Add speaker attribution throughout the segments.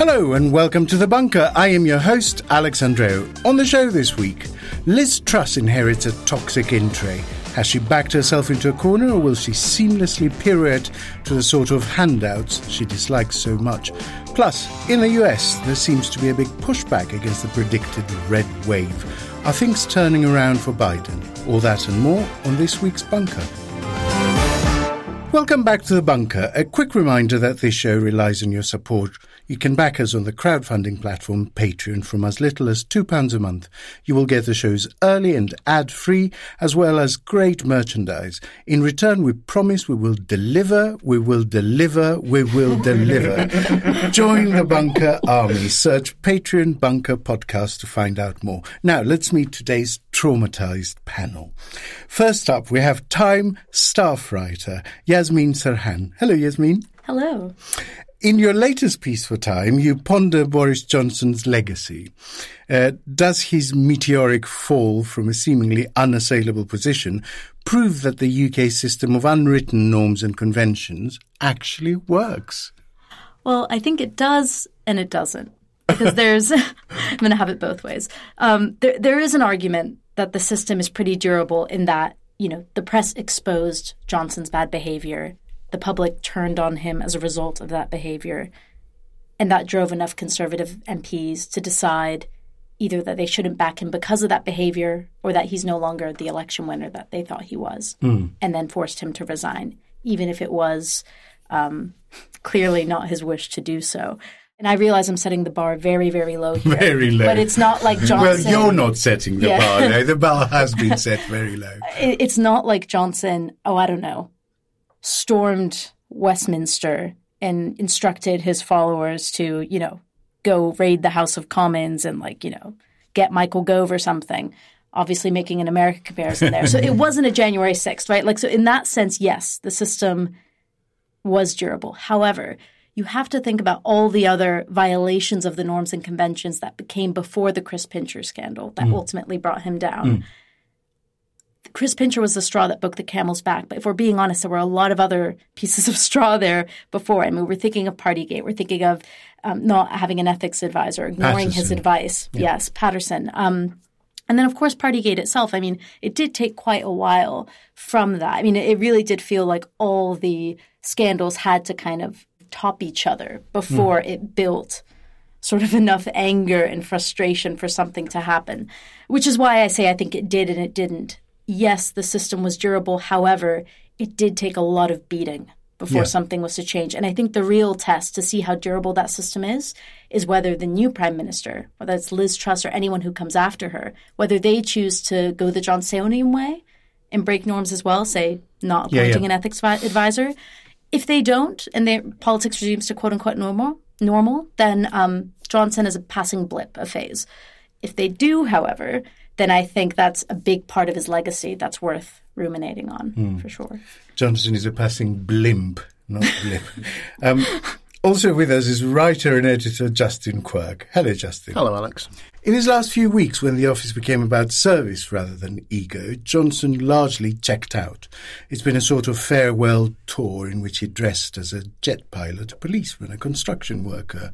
Speaker 1: Hello and welcome to The Bunker. I am your host, Alex Andreou. On the show this week, Liz Truss inherits a toxic in tray. Has she backed herself into a corner or will she seamlessly pirouette to the sort of handouts she dislikes so much? Plus, in the US, there seems to be a big pushback against the predicted red wave. Are things turning around for Biden? All that and more on this week's Bunker. Welcome back to the bunker. A quick reminder that this show relies on your support. You can back us on the crowdfunding platform Patreon from as little as £2 a month. You will get the shows early and ad free, as well as great merchandise. In return, we promise we will deliver, we will deliver, we will deliver. Join the Bunker Army. Search Patreon Bunker Podcast to find out more. Now, let's meet today's traumatized panel. First up, we have Time staff writer Yasmeen Serhan. Hello, Yasmeen.
Speaker 2: Hello.
Speaker 1: In your latest piece for Time, you ponder Boris Johnson's legacy. Uh, does his meteoric fall from a seemingly unassailable position prove that the UK system of unwritten norms and conventions actually works?
Speaker 2: Well, I think it does and it doesn't. Because there's, I'm going to have it both ways. Um, there, there is an argument that the system is pretty durable in that, you know, the press exposed Johnson's bad behavior the public turned on him as a result of that behavior. And that drove enough conservative MPs to decide either that they shouldn't back him because of that behavior or that he's no longer the election winner that they thought he was, mm. and then forced him to resign, even if it was um, clearly not his wish to do so. And I realize I'm setting the bar very, very low here.
Speaker 1: Very low.
Speaker 2: But it's not like Johnson.
Speaker 1: Well, you're not setting the yeah. bar low. The bar has been set very low.
Speaker 2: It's not like Johnson, oh, I don't know, stormed Westminster and instructed his followers to, you know, go raid the House of Commons and like, you know, get Michael Gove or something. Obviously making an American comparison there. So it wasn't a January 6th, right? Like so in that sense, yes, the system was durable. However, you have to think about all the other violations of the norms and conventions that became before the Chris Pincher scandal that mm. ultimately brought him down. Mm. Chris Pincher was the straw that broke the camel's back. But if we're being honest, there were a lot of other pieces of straw there before. I mean, we're thinking of Partygate. We're thinking of um, not having an ethics advisor, ignoring Paterson. his advice. Yeah. Yes, Paterson. Um, and then, of course, Partygate itself. I mean, it did take quite a while from that. I mean, it really did feel like all the scandals had to kind of top each other before mm. it built sort of enough anger and frustration for something to happen, which is why I say I think it did and it didn't yes, the system was durable. However, it did take a lot of beating before yeah. something was to change. And I think the real test to see how durable that system is is whether the new prime minister, whether it's Liz Truss or anyone who comes after her, whether they choose to go the Johnsonian way and break norms as well, say not appointing yeah, yeah. an ethics advisor. If they don't, and their politics resumes to quote unquote normal, normal, then um, Johnson is a passing blip, a phase. If they do, however, then I think that's a big part of his legacy that's worth ruminating on mm. for sure.
Speaker 1: Johnson is a passing blimp, not blip. um, also with us is writer and editor Justin Quirk. Hello, Justin.
Speaker 3: Hello, Alex.
Speaker 1: In his last few weeks, when the office became about service rather than ego, Johnson largely checked out. It's been a sort of farewell tour in which he dressed as a jet pilot, a policeman, a construction worker.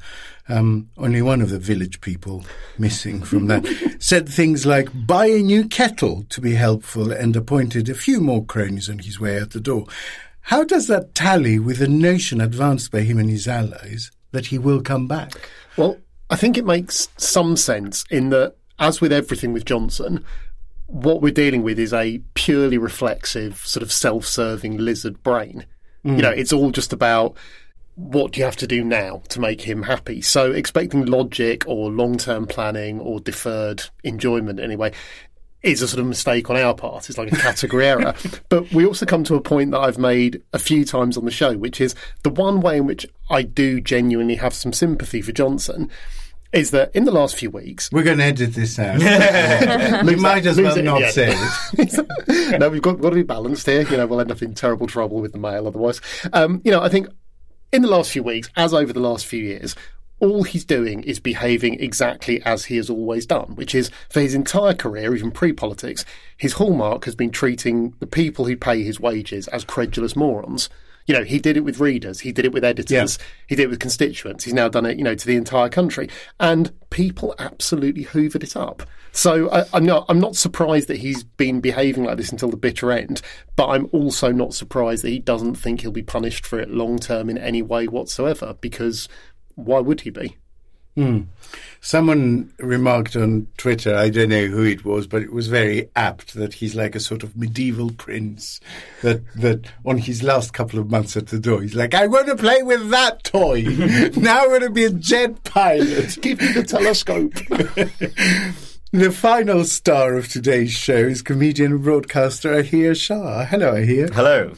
Speaker 1: Um, only one of the village people missing from that said things like, buy a new kettle to be helpful, and appointed a few more cronies on his way out the door. How does that tally with the notion advanced by him and his allies that he will come back?
Speaker 3: Well, I think it makes some sense in that, as with everything with Johnson, what we're dealing with is a purely reflexive, sort of self serving lizard brain. Mm. You know, it's all just about what do you have to do now to make him happy? So expecting logic or long term planning or deferred enjoyment anyway is a sort of mistake on our part. It's like a category error. But we also come to a point that I've made a few times on the show, which is the one way in which I do genuinely have some sympathy for Johnson is that in the last few weeks
Speaker 1: we're going to edit this out. we might as well not say it.
Speaker 3: no, we've got, got, to be balanced here. You know, we'll end up in terrible trouble with the mail otherwise. Um, you know, I think in the last few weeks, as over the last few years, all he's doing is behaving exactly as he has always done, which is for his entire career, even pre politics, his hallmark has been treating the people who pay his wages as credulous morons. You know, he did it with readers, he did it with editors, he did it with constituents. He's now done it, you know, to the entire country, and people absolutely hoovered it up. So I, I'm not, I'm not surprised that he's been behaving like this until the bitter end, but I'm also not surprised that he doesn't think he'll be punished for it long term in any way whatsoever. Because why would he be? Hmm.
Speaker 1: Someone remarked on Twitter, I don't know who it was, but it was very apt that he's like a sort of medieval prince. That that on his last couple of months at the door, he's like, I want to play with that toy. now I want to be a jet pilot.
Speaker 3: Give me the telescope.
Speaker 1: The final star of today's show is comedian and broadcaster Ahir Shah. Hello, Ahir.
Speaker 4: Hello.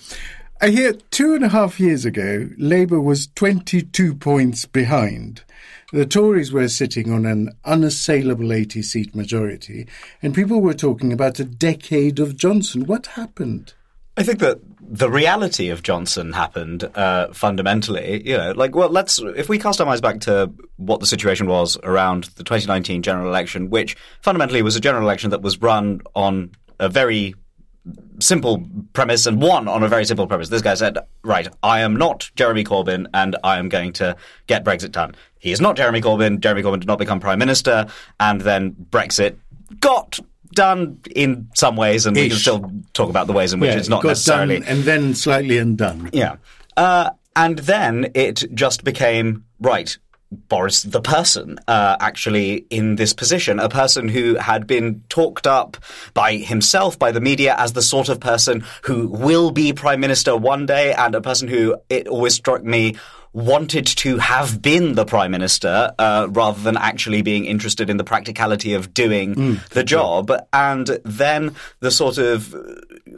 Speaker 1: Ahir, two and a half years ago, Labour was 22 points behind. The Tories were sitting on an unassailable 80 seat majority, and people were talking about a decade of Johnson. What happened?
Speaker 4: I think that the reality of Johnson happened uh, fundamentally. You know, like, well, let's if we cast our minds back to what the situation was around the 2019 general election, which fundamentally was a general election that was run on a very simple premise and won on a very simple premise. This guy said, "Right, I am not Jeremy Corbyn, and I am going to get Brexit done." He is not Jeremy Corbyn. Jeremy Corbyn did not become prime minister, and then Brexit got done in some ways, and we can still talk about the ways in which it's not
Speaker 1: got
Speaker 4: necessarily.
Speaker 1: done and then slightly undone.
Speaker 4: Yeah. Uh, and then it just became, right, Boris the person, uh, actually in this position, a person who had been talked up by himself, by the media, as the sort of person who will be prime minister one day, and a person who it always struck me wanted to have been the prime minister uh, rather than actually being interested in the practicality of doing the job. And then the sort of uh,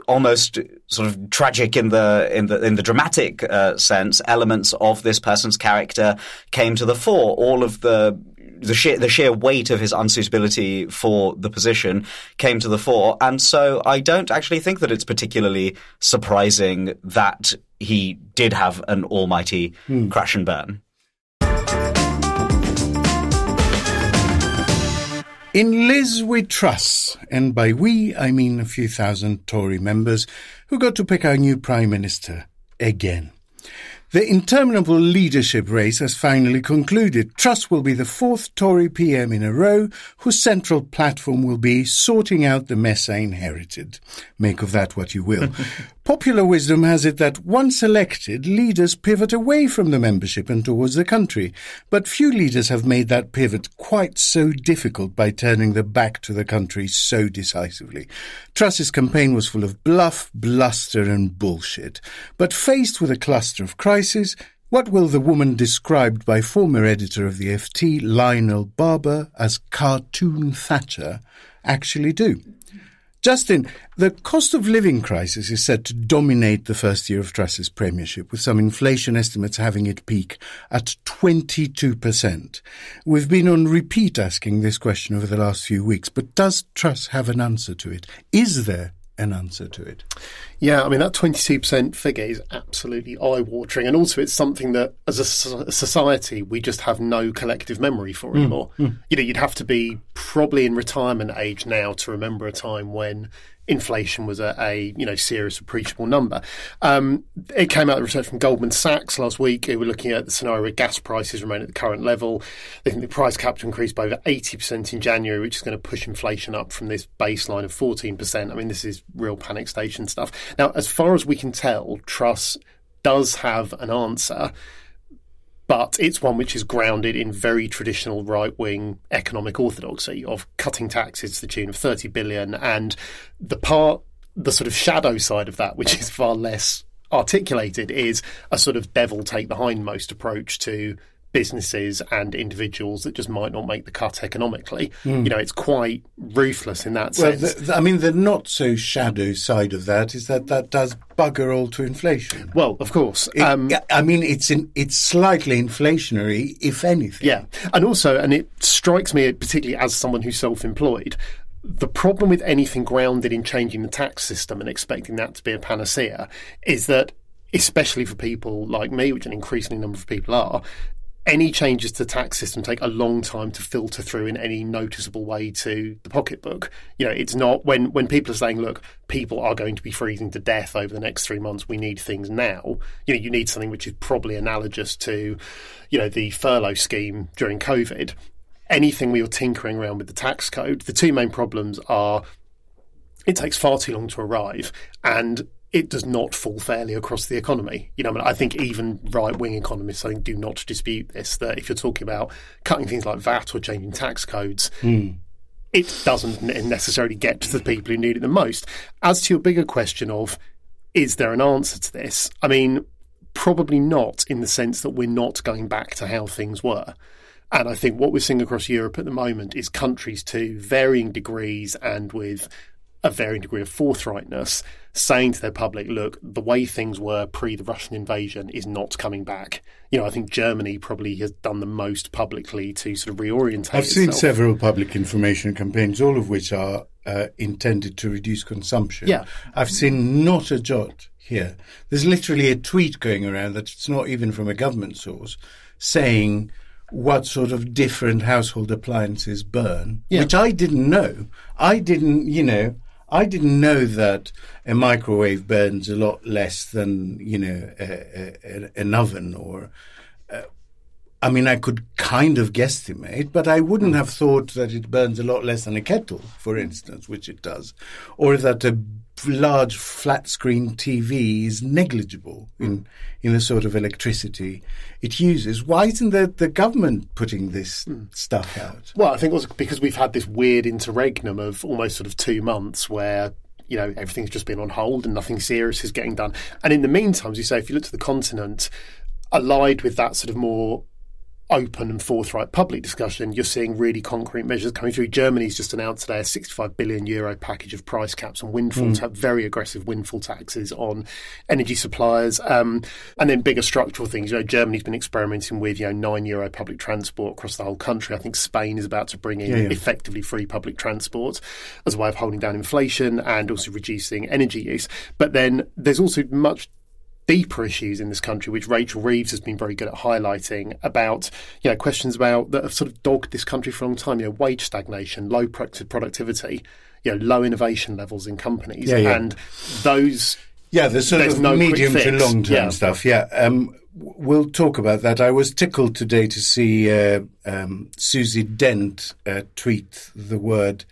Speaker 4: almost sort of tragic in the in the in the dramatic uh, sense elements of this person's character came to the fore. All of the the sheer the sheer weight of his unsuitability for the position came to the fore, and so I don't actually think that it's particularly surprising that he did have an almighty hmm. crash and burn.
Speaker 1: In Liz we trust, and by we I mean a few thousand Tory members who got to pick our new Prime Minister again. The interminable leadership race has finally concluded. Truss will be the fourth Tory PM in a row whose central platform will be sorting out the mess I inherited. Make of that what you will. Popular wisdom has it that once elected, leaders pivot away from the membership and towards the country. But few leaders have made that pivot quite so difficult by turning their back to the country so decisively. Truss's campaign was full of bluff, bluster, and bullshit. But faced with a cluster of crises, what will the woman described by former editor of the FT, Lionel Barber, as cartoon Thatcher actually do? Justin, the cost of living crisis is said to dominate the first year of Truss's premiership, with some inflation estimates having it peak at 22%. We've been on repeat asking this question over the last few weeks, but does Truss have an answer to it? Is there an answer to it?
Speaker 3: Yeah, I mean, that 22% figure is absolutely eye watering. And also, it's something that as a society, we just have no collective memory for hmm, anymore. Hmm. You know, you'd have to be probably in retirement age now to remember a time when inflation was a, a you know serious appreciable number. Um, it came out of the research from Goldman Sachs last week. They were looking at the scenario where gas prices remain at the current level. They think the price cap to increase by over 80% in January, which is going to push inflation up from this baseline of 14%. I mean, this is real panic station stuff. Now, as far as we can tell, Truss does have an answer but it's one which is grounded in very traditional right wing economic orthodoxy of cutting taxes to the tune of 30 billion. And the part, the sort of shadow side of that, which is far less articulated, is a sort of devil take the hindmost approach to businesses and individuals that just might not make the cut economically. You know, it's quite ruthless in that
Speaker 1: Well,
Speaker 3: sense.
Speaker 1: the, the- I mean, the not so shadow side of that is that that does bugger all to inflation.
Speaker 3: well, of course.
Speaker 1: It-
Speaker 3: um,
Speaker 1: I mean, it's in, it's slightly inflationary, if anything.
Speaker 3: Yeah, and also, and it strikes me particularly as someone who's self-employed. The problem with anything grounded in changing the tax system and expecting that to be a panacea is that, especially for people like me, which an increasing number of people are, any changes to the tax system take a long time to filter through in any noticeable way to the pocketbook. You know, it's not when when people are saying, "Look, people are going to be freezing to death over the next three months. We need things now." You know, you need something which is probably analogous to, you know, the furlough scheme during COVID. Anything we are tinkering around with the tax code, the two main problems are it takes far too long to arrive and it does not fall fairly across the economy. You know, I, mean, I think even right wing economists, I think, do not dispute this. That if you're talking about cutting things like VAT or changing tax codes,
Speaker 1: mm.
Speaker 3: it doesn't necessarily get to the people who need it the most. As to your bigger question of, is there an answer to this? I mean, probably not in the sense that we're not going back to how things were. And I think what we're seeing across Europe at the moment is countries to varying degrees and with a varying degree of forthrightness, saying to their public, look, the way things were pre the Russian invasion is not coming back. You know, I think Germany probably has done the most publicly to sort of reorientate.
Speaker 1: I've
Speaker 3: itself.
Speaker 1: seen several public information campaigns, all of which are uh, intended to reduce consumption.
Speaker 3: Yeah.
Speaker 1: I've seen not a jot here. There's literally a tweet going around that it's not even from a government source saying what sort of different household appliances burn,
Speaker 3: Yeah.
Speaker 1: which I didn't know. I didn't, you know, I didn't know that a microwave burns a lot less than you know a, a, an oven or. I mean, I could kind of guesstimate, but I wouldn't have thought that it burns a lot less than a kettle, for instance, which it does, or that a large flat screen TV is negligible in in the sort of electricity it uses. Why isn't the, the government putting this stuff out?
Speaker 3: Well, I think it was because we've had this weird interregnum of almost sort of two months where you know everything's just been on hold and nothing serious is getting done. And in the meantime, as you say, if you look to the continent, allied with that sort of more open and forthright public discussion, you're seeing really concrete measures coming through. Germany's just announced today a 65 billion euro package of price caps and windfall, ta- very aggressive windfall taxes on energy suppliers, um, and then bigger structural things. You know, Germany's been experimenting with you know nine euro public transport across the whole country. I think Spain is about to bring in
Speaker 1: Yeah, yeah.
Speaker 3: effectively free public transport as a way of holding down inflation and also reducing energy use. But then there's also much deeper issues in this country, which Rachel Reeves has been very good at highlighting about, you know, questions about that have sort of dogged this country for a long time. You know, wage stagnation, low productivity, you know, low innovation levels in companies,
Speaker 1: Yeah, yeah.
Speaker 3: and those.
Speaker 1: Yeah, the sort of
Speaker 3: no
Speaker 1: medium to long term
Speaker 3: Yeah.
Speaker 1: stuff. Yeah, um, we'll talk about that. I was tickled today to see uh, um, Susie Dent uh, tweet the word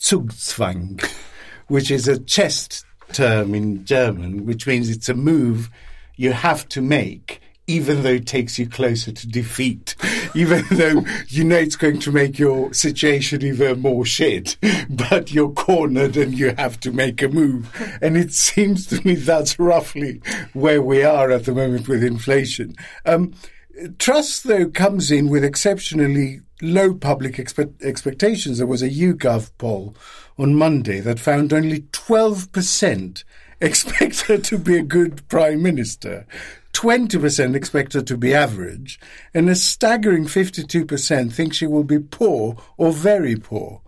Speaker 1: Zugzwang, which is a chess term in German, which means it's a move you have to make. Even though it takes you closer to defeat, even though you know it's going to make your situation even more shit, but you're cornered and you have to make a move. And it seems to me that's roughly where we are at the moment with inflation. Um, Truss, though, comes in with exceptionally low public expe- expectations. There was a YouGov poll on Monday that found only 12% expect her to be a good prime minister, 20% expect her to be average, and a staggering 52% think she will be poor or very poor.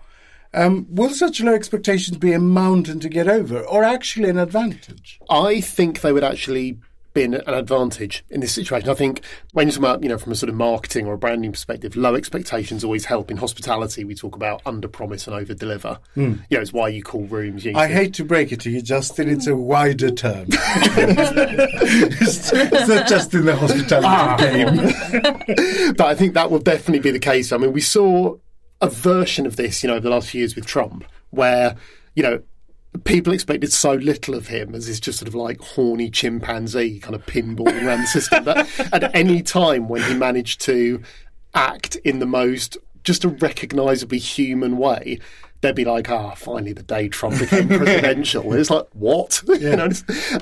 Speaker 1: Um, will such low expectations be a mountain to get over, or actually an advantage?
Speaker 3: I think they would actually be an an advantage in this situation. I think when you talk about, you know, from a sort of marketing or a branding perspective, low expectations always help. In hospitality, we talk about under promise and over deliver. Hmm. You know, it's why you call rooms. You
Speaker 1: I hate to break it to you, Justin, it's a wider term. it's, it's not just in the hospitality ah. game.
Speaker 3: but I think that will definitely be the case. I mean, we saw a version of this, you know, over the last few years with Trump, where, you know, people expected so little of him as this just sort of like horny chimpanzee kind of pinballing around the system. But at any time when he managed to act in the most just a recognisably human way, they'd be like, ah, finally the day Trump became presidential. It's like, what? you know,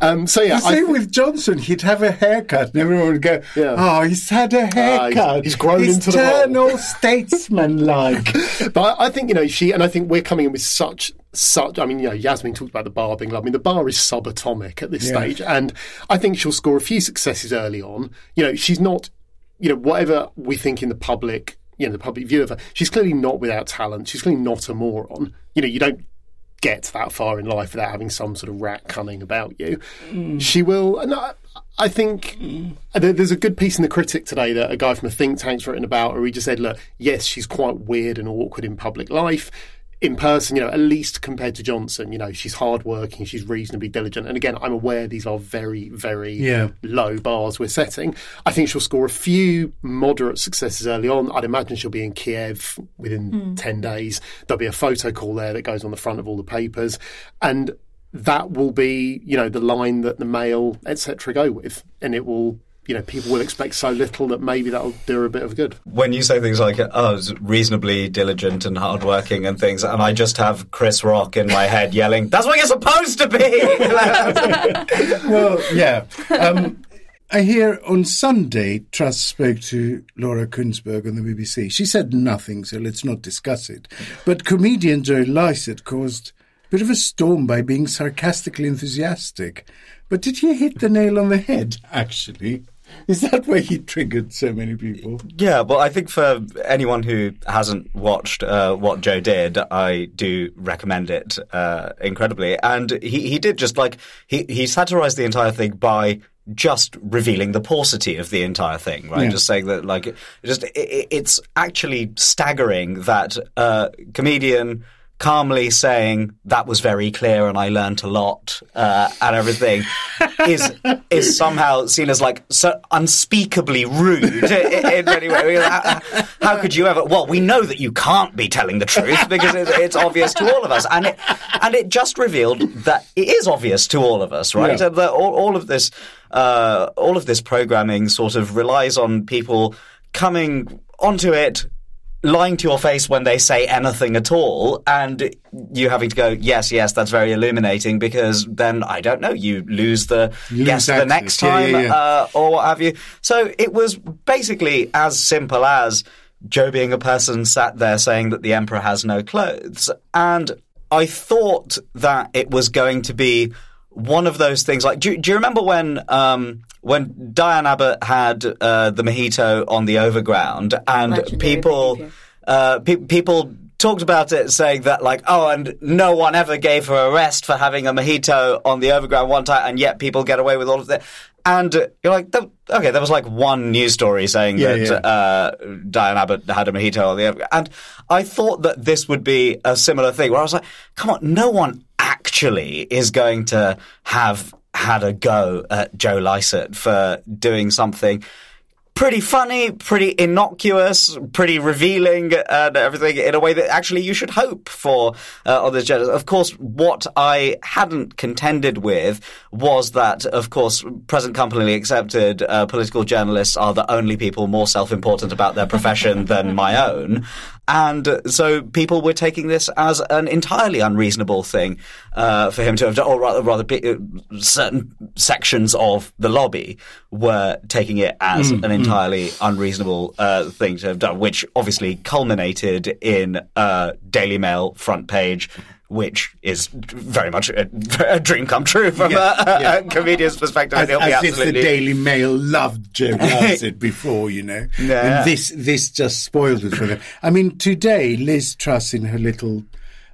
Speaker 3: um, so yeah,
Speaker 1: The
Speaker 3: I
Speaker 1: same
Speaker 3: thi-
Speaker 1: with Johnson. He'd have a haircut, and everyone would go,
Speaker 3: Yeah.
Speaker 1: "Oh, he's had a haircut.
Speaker 3: he's grown
Speaker 1: he's
Speaker 3: into the
Speaker 1: turned
Speaker 3: role."
Speaker 1: statesman-like."
Speaker 3: But I I think you know she, and I think we're coming in with such such. I mean, you know, Yasmeen talked about the bar being low. I mean, the bar is subatomic at this
Speaker 1: Yeah.
Speaker 3: stage, and I think she'll score a few successes early on. You know, she's not. You know, whatever we think in the public, you know, the public view of her, she's clearly not without talent. She's clearly not a moron. You know, you don't get that far in life without having some sort of rat cunning about you. Mm. She will, and I, I think mm. there's a good piece in the Critic today that a guy from a think tank's written about, where he just said, "Look, yes, she's quite weird and awkward in public life." In person, you know, at least compared to Johnson, you know, she's hardworking, she's reasonably diligent. And again, I'm aware these are very, very
Speaker 1: yeah.
Speaker 3: low bars we're setting. I think she'll score a few moderate successes early on. I'd imagine she'll be in Kiev within mm. 10 days. There'll be a photo call there that goes on the front of all the papers. And that will be, you know, the line that the Mail, etc., go with. And it will you know, people will expect so little that maybe that'll do a bit of good.
Speaker 4: When you say things like, oh, reasonably diligent and hardworking and things, and I just have Chris Rock in my head yelling, that's what you're supposed to be!
Speaker 1: well, yeah. Um, Ahir on Sunday, Truss spoke to Laura Kuenssberg on the BBC. She said nothing, so let's not discuss it. But comedian Joe Lycett caused a bit of a storm by being sarcastically enthusiastic. But did he hit the nail on the head, actually? Is that why he triggered so many people?
Speaker 4: Yeah, well, I think for anyone who hasn't watched uh, what Joe did, I do recommend it uh, incredibly. And he, he did just like, he, he satirized the entire thing by just revealing the paucity of the entire thing, right? Yeah. Just saying that, like, just it, it's actually staggering that a comedian calmly saying that was very clear and I learnt a lot uh, and everything is is somehow seen as like so unspeakably rude in, in many ways. How, how, could you ever? Well, we know that you can't be telling the truth because it's, it's obvious to all of us, and it and it just revealed that it is obvious to all of us, right? Yeah. That all, all of this uh, all of this programming sort of relies on people coming onto it lying to your face when they say anything at all, and you having to go, yes, yes, that's very illuminating, because then I don't know, you lose the you guess lose the next time, yeah, yeah, yeah. Uh, or what have you. So it was basically as simple as Joe being a person sat there saying that the emperor has no clothes, and I thought that it was going to be one of those things. Like, do, do you remember when um, when Diane Abbott had uh, the mojito on the overground, and Legendary people uh, pe- people talked about it, saying that like, oh, and no one ever gave her a rest for having a mojito on the overground one time, and yet people get away with all of that. And you're like, okay, there was like one news story saying yeah, that yeah. Uh, Diane Abbott had a mojito on the overground, and I thought that this would be a similar thing, where I was like, come on, no one actually is going to have had a go at Joe Lycett for doing something pretty funny, pretty innocuous, pretty revealing, and everything in a way that actually you should hope for uh, on this. Of course, what I hadn't contended with was that, of course, present company accepted uh, political journalists are the only people more self-important about their profession than my own. And so people were taking this as an entirely unreasonable thing uh, for him to have done, or rather, rather uh, certain sections of the lobby were taking it as mm, an mm. entirely mm. unreasonable uh, thing to have done, which obviously culminated in a Daily Mail front page which is very much a, a dream come true from a, a, comedian's perspective.
Speaker 1: As, as absolutely... if the Daily Mail loved Joe Lycett before, you know. Yeah. And this this just spoils it for them. I mean, today Liz Truss in her little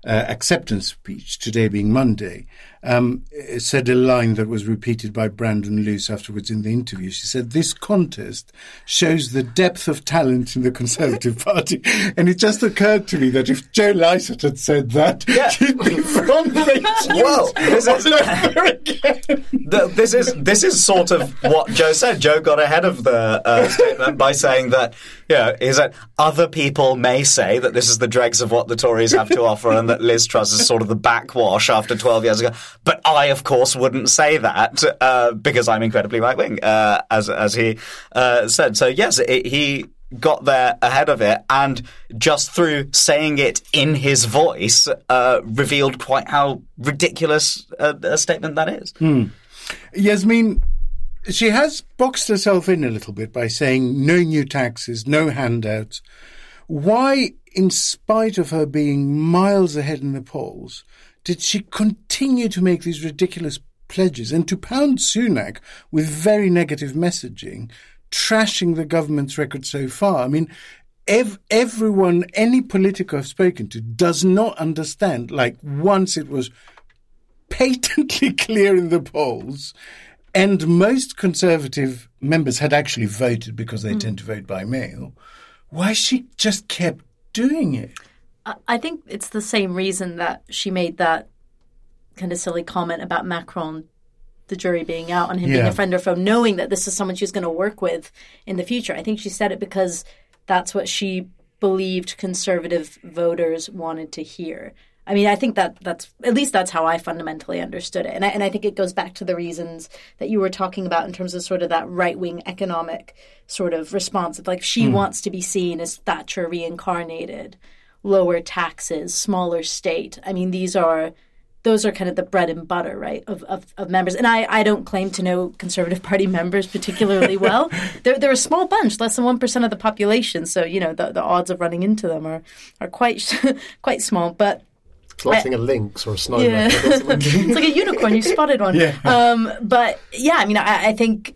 Speaker 1: uh, acceptance speech, today being Monday, um, said a line that was repeated by Brandon Lewis afterwards in the interview. She said, This contest shows the depth of talent in the Conservative Party. And it just occurred to me that if Joe Lycett had said that, yeah. she'd be front
Speaker 4: Well, this is, the, this, is, this is sort of what Joe said. Joe got ahead of the uh, statement by saying that, yeah, is that other people may say that this is the dregs of what the Tories have to offer and that Liz Truss is sort of the backwash after 12 years ago. But I, of course, wouldn't say that uh, because I'm incredibly right wing, uh, as as he uh, said. So yes, it, he got there ahead of it, and just through saying it in his voice, uh, revealed quite how ridiculous a, a statement that is.
Speaker 1: Hmm. Yasmeen, she has boxed herself in a little bit by saying no new taxes, no handouts. Why, in spite of her being miles ahead in the polls, did she continue to make these ridiculous pledges and to pound Sunak with very negative messaging, trashing the government's record so far? I mean, ev- everyone, any politico I've spoken to, does not understand. Like, once it was patently clear in the polls, and most Conservative members had actually voted because they hmm. tend to vote by mail. Why she just kept doing it?
Speaker 2: I- think it's the same reason that she made that kind of silly comment about Macron, the jury being out on him being a friend or foe, knowing that this is someone she's going to work with in the future. I think she said it because that's what she believed conservative voters wanted to hear. I mean, I think that that's at least that's how I fundamentally understood it, and I, and I think it goes back to the reasons that you were talking about in terms of sort of that right wing economic sort of response. Of like she hmm. wants to be seen as Thatcher reincarnated, lower taxes, smaller state. I mean, these are those are kind of the bread and butter, right, of, of, of members. And I, I don't claim to know Conservative Party members particularly well. they're, they're a small bunch, less than 1% of the population. So, you know, the, the odds of running into them are, are quite quite small. But
Speaker 3: It's like seeing a lynx or a snowman.
Speaker 2: yeah.
Speaker 3: leopard or something.
Speaker 2: it's like a unicorn. You spotted one.
Speaker 1: Yeah.
Speaker 2: Um, but yeah, I mean, I, I think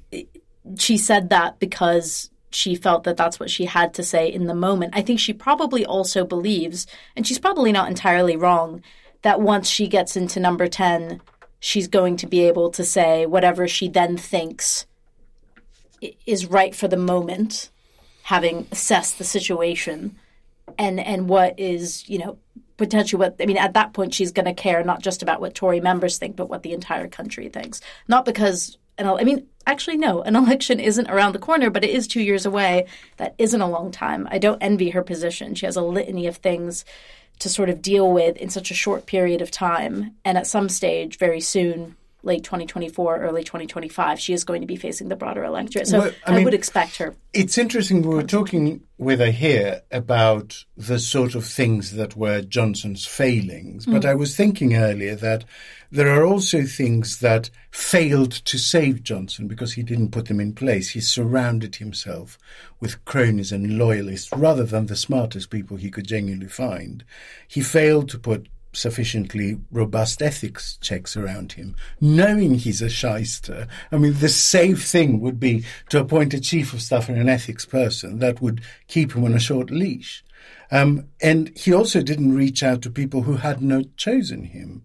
Speaker 2: she said that because she felt that that's what she had to say in the moment. I think she probably also believes, and she's probably not entirely wrong, that once she gets into number 10, she's going to be able to say whatever she then thinks is right for the moment, having assessed the situation and and what is you know potentially what I mean at that point she's going to care not just about what Tory members think but what the entire country thinks not because and I mean actually no an election isn't around the corner but it is 2 years away. That isn't a long time. I don't envy her position. She has a litany of things to sort of deal with in such a short period of time and at some stage very soon late 2024 early 2025 she is going to be facing the broader electorate so
Speaker 1: Well, I
Speaker 2: I,
Speaker 1: mean-
Speaker 2: would expect her
Speaker 1: It's interesting. We were talking with Ahir about the sort of things that were Johnson's failings, but mm. I was thinking earlier that there are also things that failed to save Johnson because he didn't put them in place. He surrounded himself with cronies and loyalists rather than the smartest people he could genuinely find. He failed to put sufficiently robust ethics checks around him, knowing he's a shyster. I mean, the safe thing would be to appoint a chief of staff and an ethics person that would keep him on a short leash. Um, and he also didn't reach out to people who had not chosen him.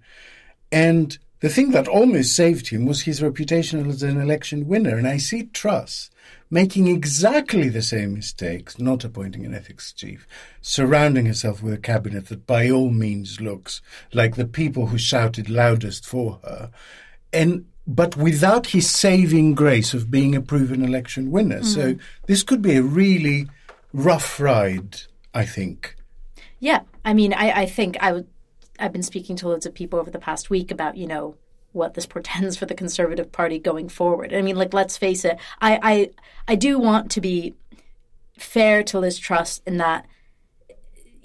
Speaker 1: And the thing that almost saved him was his reputation as an election winner. And I see Truss making exactly the same mistakes, not appointing an ethics chief, surrounding herself with a cabinet that by all means looks like the people who shouted loudest for her. And but without his saving grace of being a proven election winner. So mm. this could be a really rough ride, I think.
Speaker 2: Yeah, I mean, I, I think I would. I've been speaking to loads of people over the past week about you know what this portends for the Conservative Party going forward. I mean, like let's face it, I I, I do want to be fair to Liz Truss in that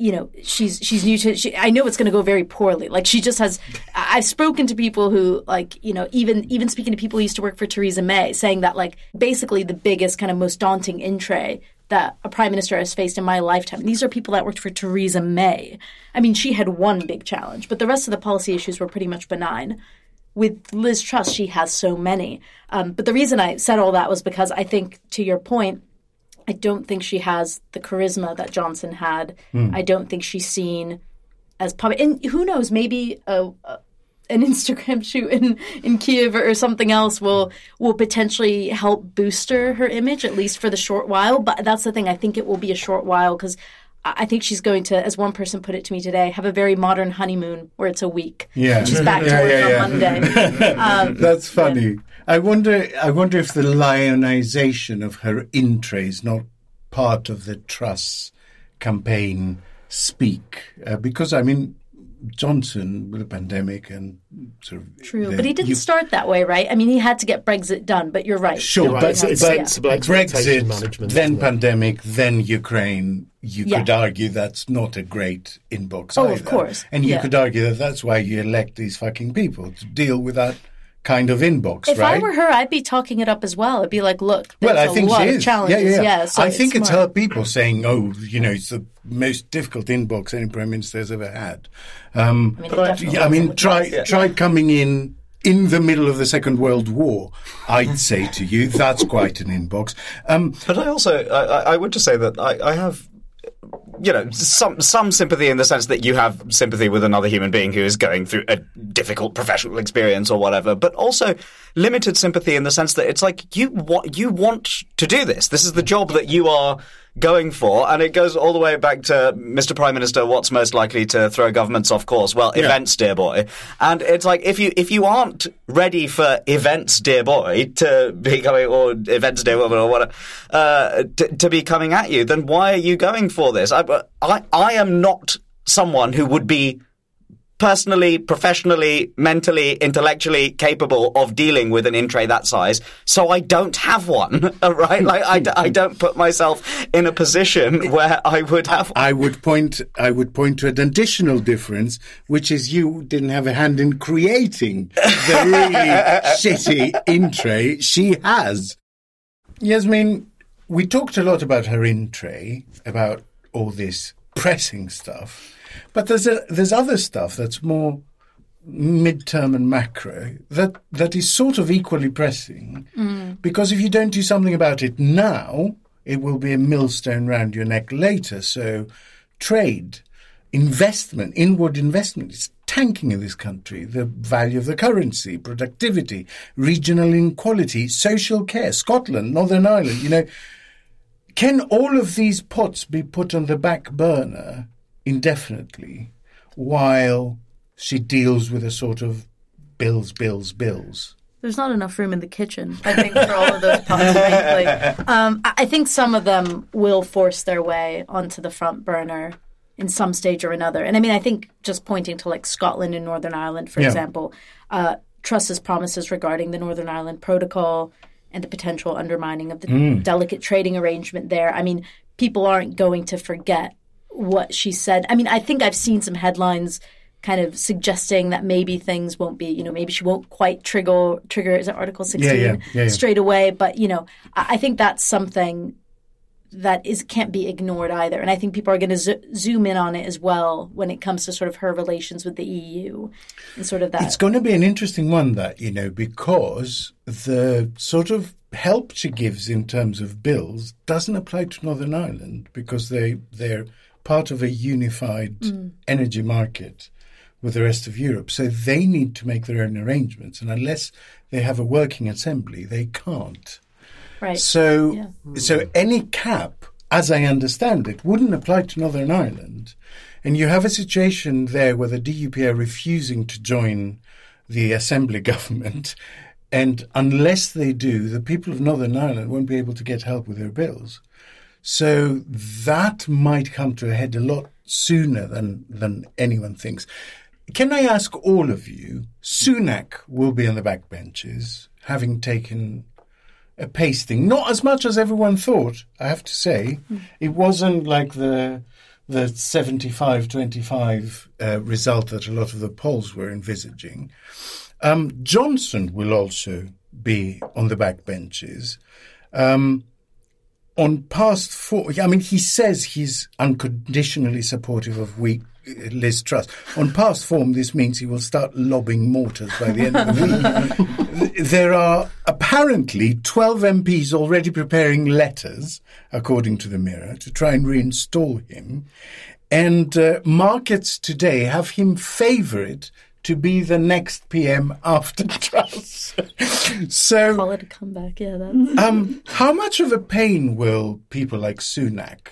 Speaker 2: you know she's she's new to she, I know it's going to go very poorly like she just has I've spoken to people who like you know even even speaking to people who used to work for Theresa May saying that like basically the biggest kind of most daunting in tray that a prime minister has faced in my lifetime these are people that worked for Theresa May I mean she had one big challenge but the rest of the policy issues were pretty much benign with Liz Truss, she has so many. Um, but the reason I said all that was because I think, to your point, I don't think she has the charisma that Johnson had. I don't think she's seen as public. And who knows? Maybe a, a, an Instagram shoot in, in Kiev or something else will will potentially help booster her image at least for the short while. But that's the thing. I think it will be a short while because. I I think she's going to, as one person put it to me today, have a very modern honeymoon where it's a week.
Speaker 1: Yeah.
Speaker 2: And she's back to
Speaker 1: Yeah,
Speaker 2: work
Speaker 1: yeah, yeah.
Speaker 2: on Monday. Um,
Speaker 1: That's funny. I wonder. I wonder if the lionization of her in tray is not part of the Truss campaign speak, uh, because I mean, Johnson with the pandemic and sort of
Speaker 2: True,
Speaker 1: the-
Speaker 2: but he didn't
Speaker 1: you-
Speaker 2: start that way, right? I mean, he had to get Brexit done. But you're right.
Speaker 1: Sure,
Speaker 3: You're right,
Speaker 1: but,
Speaker 3: it's- it's
Speaker 1: but
Speaker 3: sensible expectation
Speaker 1: Brexit,
Speaker 3: management,
Speaker 1: then
Speaker 3: isn't it?
Speaker 1: pandemic, then Ukraine. You
Speaker 2: Yeah.
Speaker 1: could argue that's not a great inbox.
Speaker 2: Oh,
Speaker 1: either.
Speaker 2: of course.
Speaker 1: and you
Speaker 2: Yeah.
Speaker 1: could argue that that's why you elect these fucking people to deal with that kind of inbox,
Speaker 2: If
Speaker 1: right?
Speaker 2: I were her, I'd be talking it up as well. I'd be like, "Look, there's
Speaker 1: well, I
Speaker 2: a
Speaker 1: think
Speaker 2: lot
Speaker 1: she
Speaker 2: of challenges."
Speaker 1: Yeah, yeah.
Speaker 2: so
Speaker 1: I think it's,
Speaker 2: smart.
Speaker 1: her people saying, "Oh, you know, it's the most difficult inbox any prime minister has ever had." Um,
Speaker 2: I mean, it
Speaker 1: yeah, I mean,
Speaker 2: was.
Speaker 1: try try coming in in the middle of the Second World War. I'd say to you, that's quite an inbox. Um,
Speaker 4: But I also, I, I- I would just say that I, I have you know, some some sympathy in the sense that you have sympathy with another human being who is going through a difficult professional experience or whatever, but also limited sympathy in the sense that it's like you want you want to do this. This is the job that you are going for, and it goes all the way back to Mr. Prime Minister. What's most likely to throw governments off course? Well, yeah. events, dear boy. And it's like if you if you aren't ready for events, dear boy, to be coming or events, dear woman, or whatever, uh, to, to be coming at you, then why are you going for this? I, I I am not someone who would be personally, professionally, mentally, intellectually capable of dealing with an in tray that size. So I don't have one, right? Like I, I don't put myself in a position where I would have. One.
Speaker 1: I would point. I would point to an additional difference, which is you didn't have a hand in creating the really shitty in tray. She has. Yasmeen, we talked a lot about her in tray, about all this pressing stuff. But there's a, there's other stuff that's more midterm and macro that that is sort of equally pressing mm. because if you don't do something about it now, it will be a millstone round your neck later. So, trade, investment, inward investment is tanking in this country. The value of the currency, productivity, regional inequality, social care, Scotland, Northern Ireland. You know, can all of these pots be put on the back burner indefinitely while she deals with a sort of bills, bills, bills.
Speaker 2: There's not enough room in the kitchen, I think, for all of those pots. Frankly, um, I think some of them will force their way onto the front burner in some stage or another. And I mean, I think just pointing to like Scotland and Northern Ireland, for yeah. example, uh, Truss's promises regarding the Northern Ireland Protocol and the potential undermining of the mm. delicate trading arrangement there. I mean, people aren't going to forget what she said. I mean, I think I've seen some headlines kind of suggesting that maybe things won't be, you know, maybe she won't quite trigger trigger is it Article 16 yeah, yeah, yeah, straight away. But, you know, I, I, think that's something that is can't be ignored either. And I think people are going to zo- zoom in on it as well when it comes to sort of her relations with the EU and sort of that.
Speaker 1: It's going to be an interesting one that, you know, because the sort of help she gives in terms of bills doesn't apply to Northern Ireland because they they're part of a unified mm. energy market with the rest of Europe. So they need to make their own arrangements. And unless they have a working assembly, they can't.
Speaker 2: Right.
Speaker 1: So, yeah. so any cap, as I understand it, wouldn't apply to Northern Ireland. And you have a situation there where the DUP are refusing to join the assembly government. And unless they do, the people of Northern Ireland won't be able to get help with their bills. So that might come to a head a lot sooner than, than anyone thinks. Can I ask all of you? Sunak will be on the backbenches, having taken a pasting. Not as much as everyone thought, I have to say. Mm. It wasn't like the the 75-25 uh, result that a lot of the polls were envisaging. Um, Johnson will also be on the backbenches. Um, on past four, I mean, he says he's unconditionally supportive of weak Liz Truss. On past form, this means he will start lobbing mortars by the end of the week. there are apparently 12 MPs already preparing letters, according to the Mirror, to try and reinstall him. And uh, markets today have him favourite to be the next PM after Truss. so
Speaker 2: call it a comeback. Yeah, that's.
Speaker 1: um, how much of a pain will people like Sunak,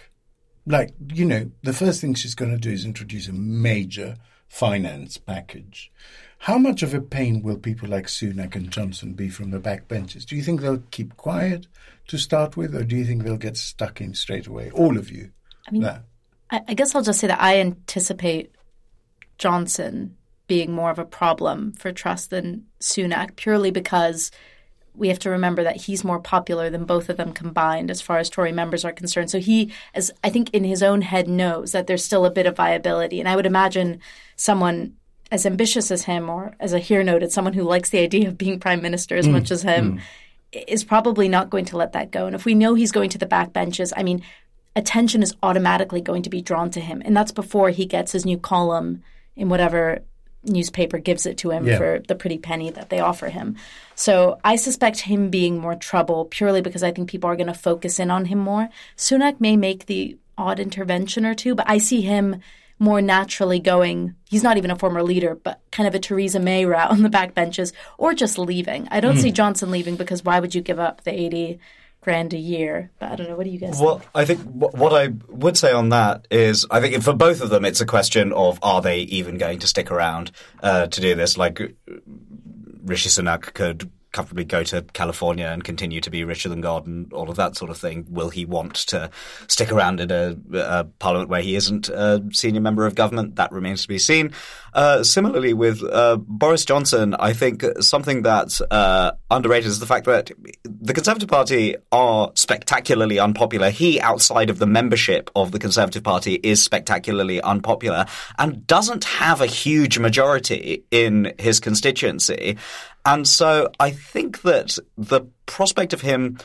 Speaker 1: like you know, the first thing she's going to do is introduce a major finance package. How much of a pain will people like Sunak and Johnson be from the backbenches? Do you think they'll keep quiet to start with, or do you think they'll get stuck in straight away? All of you.
Speaker 2: I mean, I, I guess I'll just say that I anticipate Johnson being more of a problem for Truss than Sunak, purely because we have to remember that he's more popular than both of them combined as far as Tory members are concerned. So he, as I think in his own head, knows that there's still a bit of viability. And I would imagine someone as ambitious as him, or as Ahir noted, someone who likes the idea of being prime minister as mm, much as him, mm. is probably not going to let that go. And if we know he's going to the backbenches, I mean, attention is automatically going to be drawn to him. And that's before he gets his new column in whatever newspaper gives it to him yeah. for the pretty penny that they offer him. So I suspect him being more trouble purely because I think people are going to focus in on him more. Sunak may make the odd intervention or two, but I see him more naturally going. He's not even a former leader, but kind of a Theresa May route on the backbenches, or just leaving. I don't mm. see Johnson leaving because why would you give up the eighty grand a year? But I don't know. What do you guys?
Speaker 4: Well,
Speaker 2: think?
Speaker 4: I think what I would say on that is, I think for both of them, it's a question of are they even going to stick around uh, to do this? Like Rishi Sunak could comfortably go to California and continue to be richer than God and all of that sort of thing? Will he want to stick around in a, a parliament where he isn't a senior member of government? That remains to be seen. Uh, similarly, with uh, Boris Johnson, I think something that's uh, underrated is the fact that the Conservative Party are spectacularly unpopular. He, outside of the membership of the Conservative Party, is spectacularly unpopular and doesn't have a huge majority in his constituency. And so I think that the prospect of him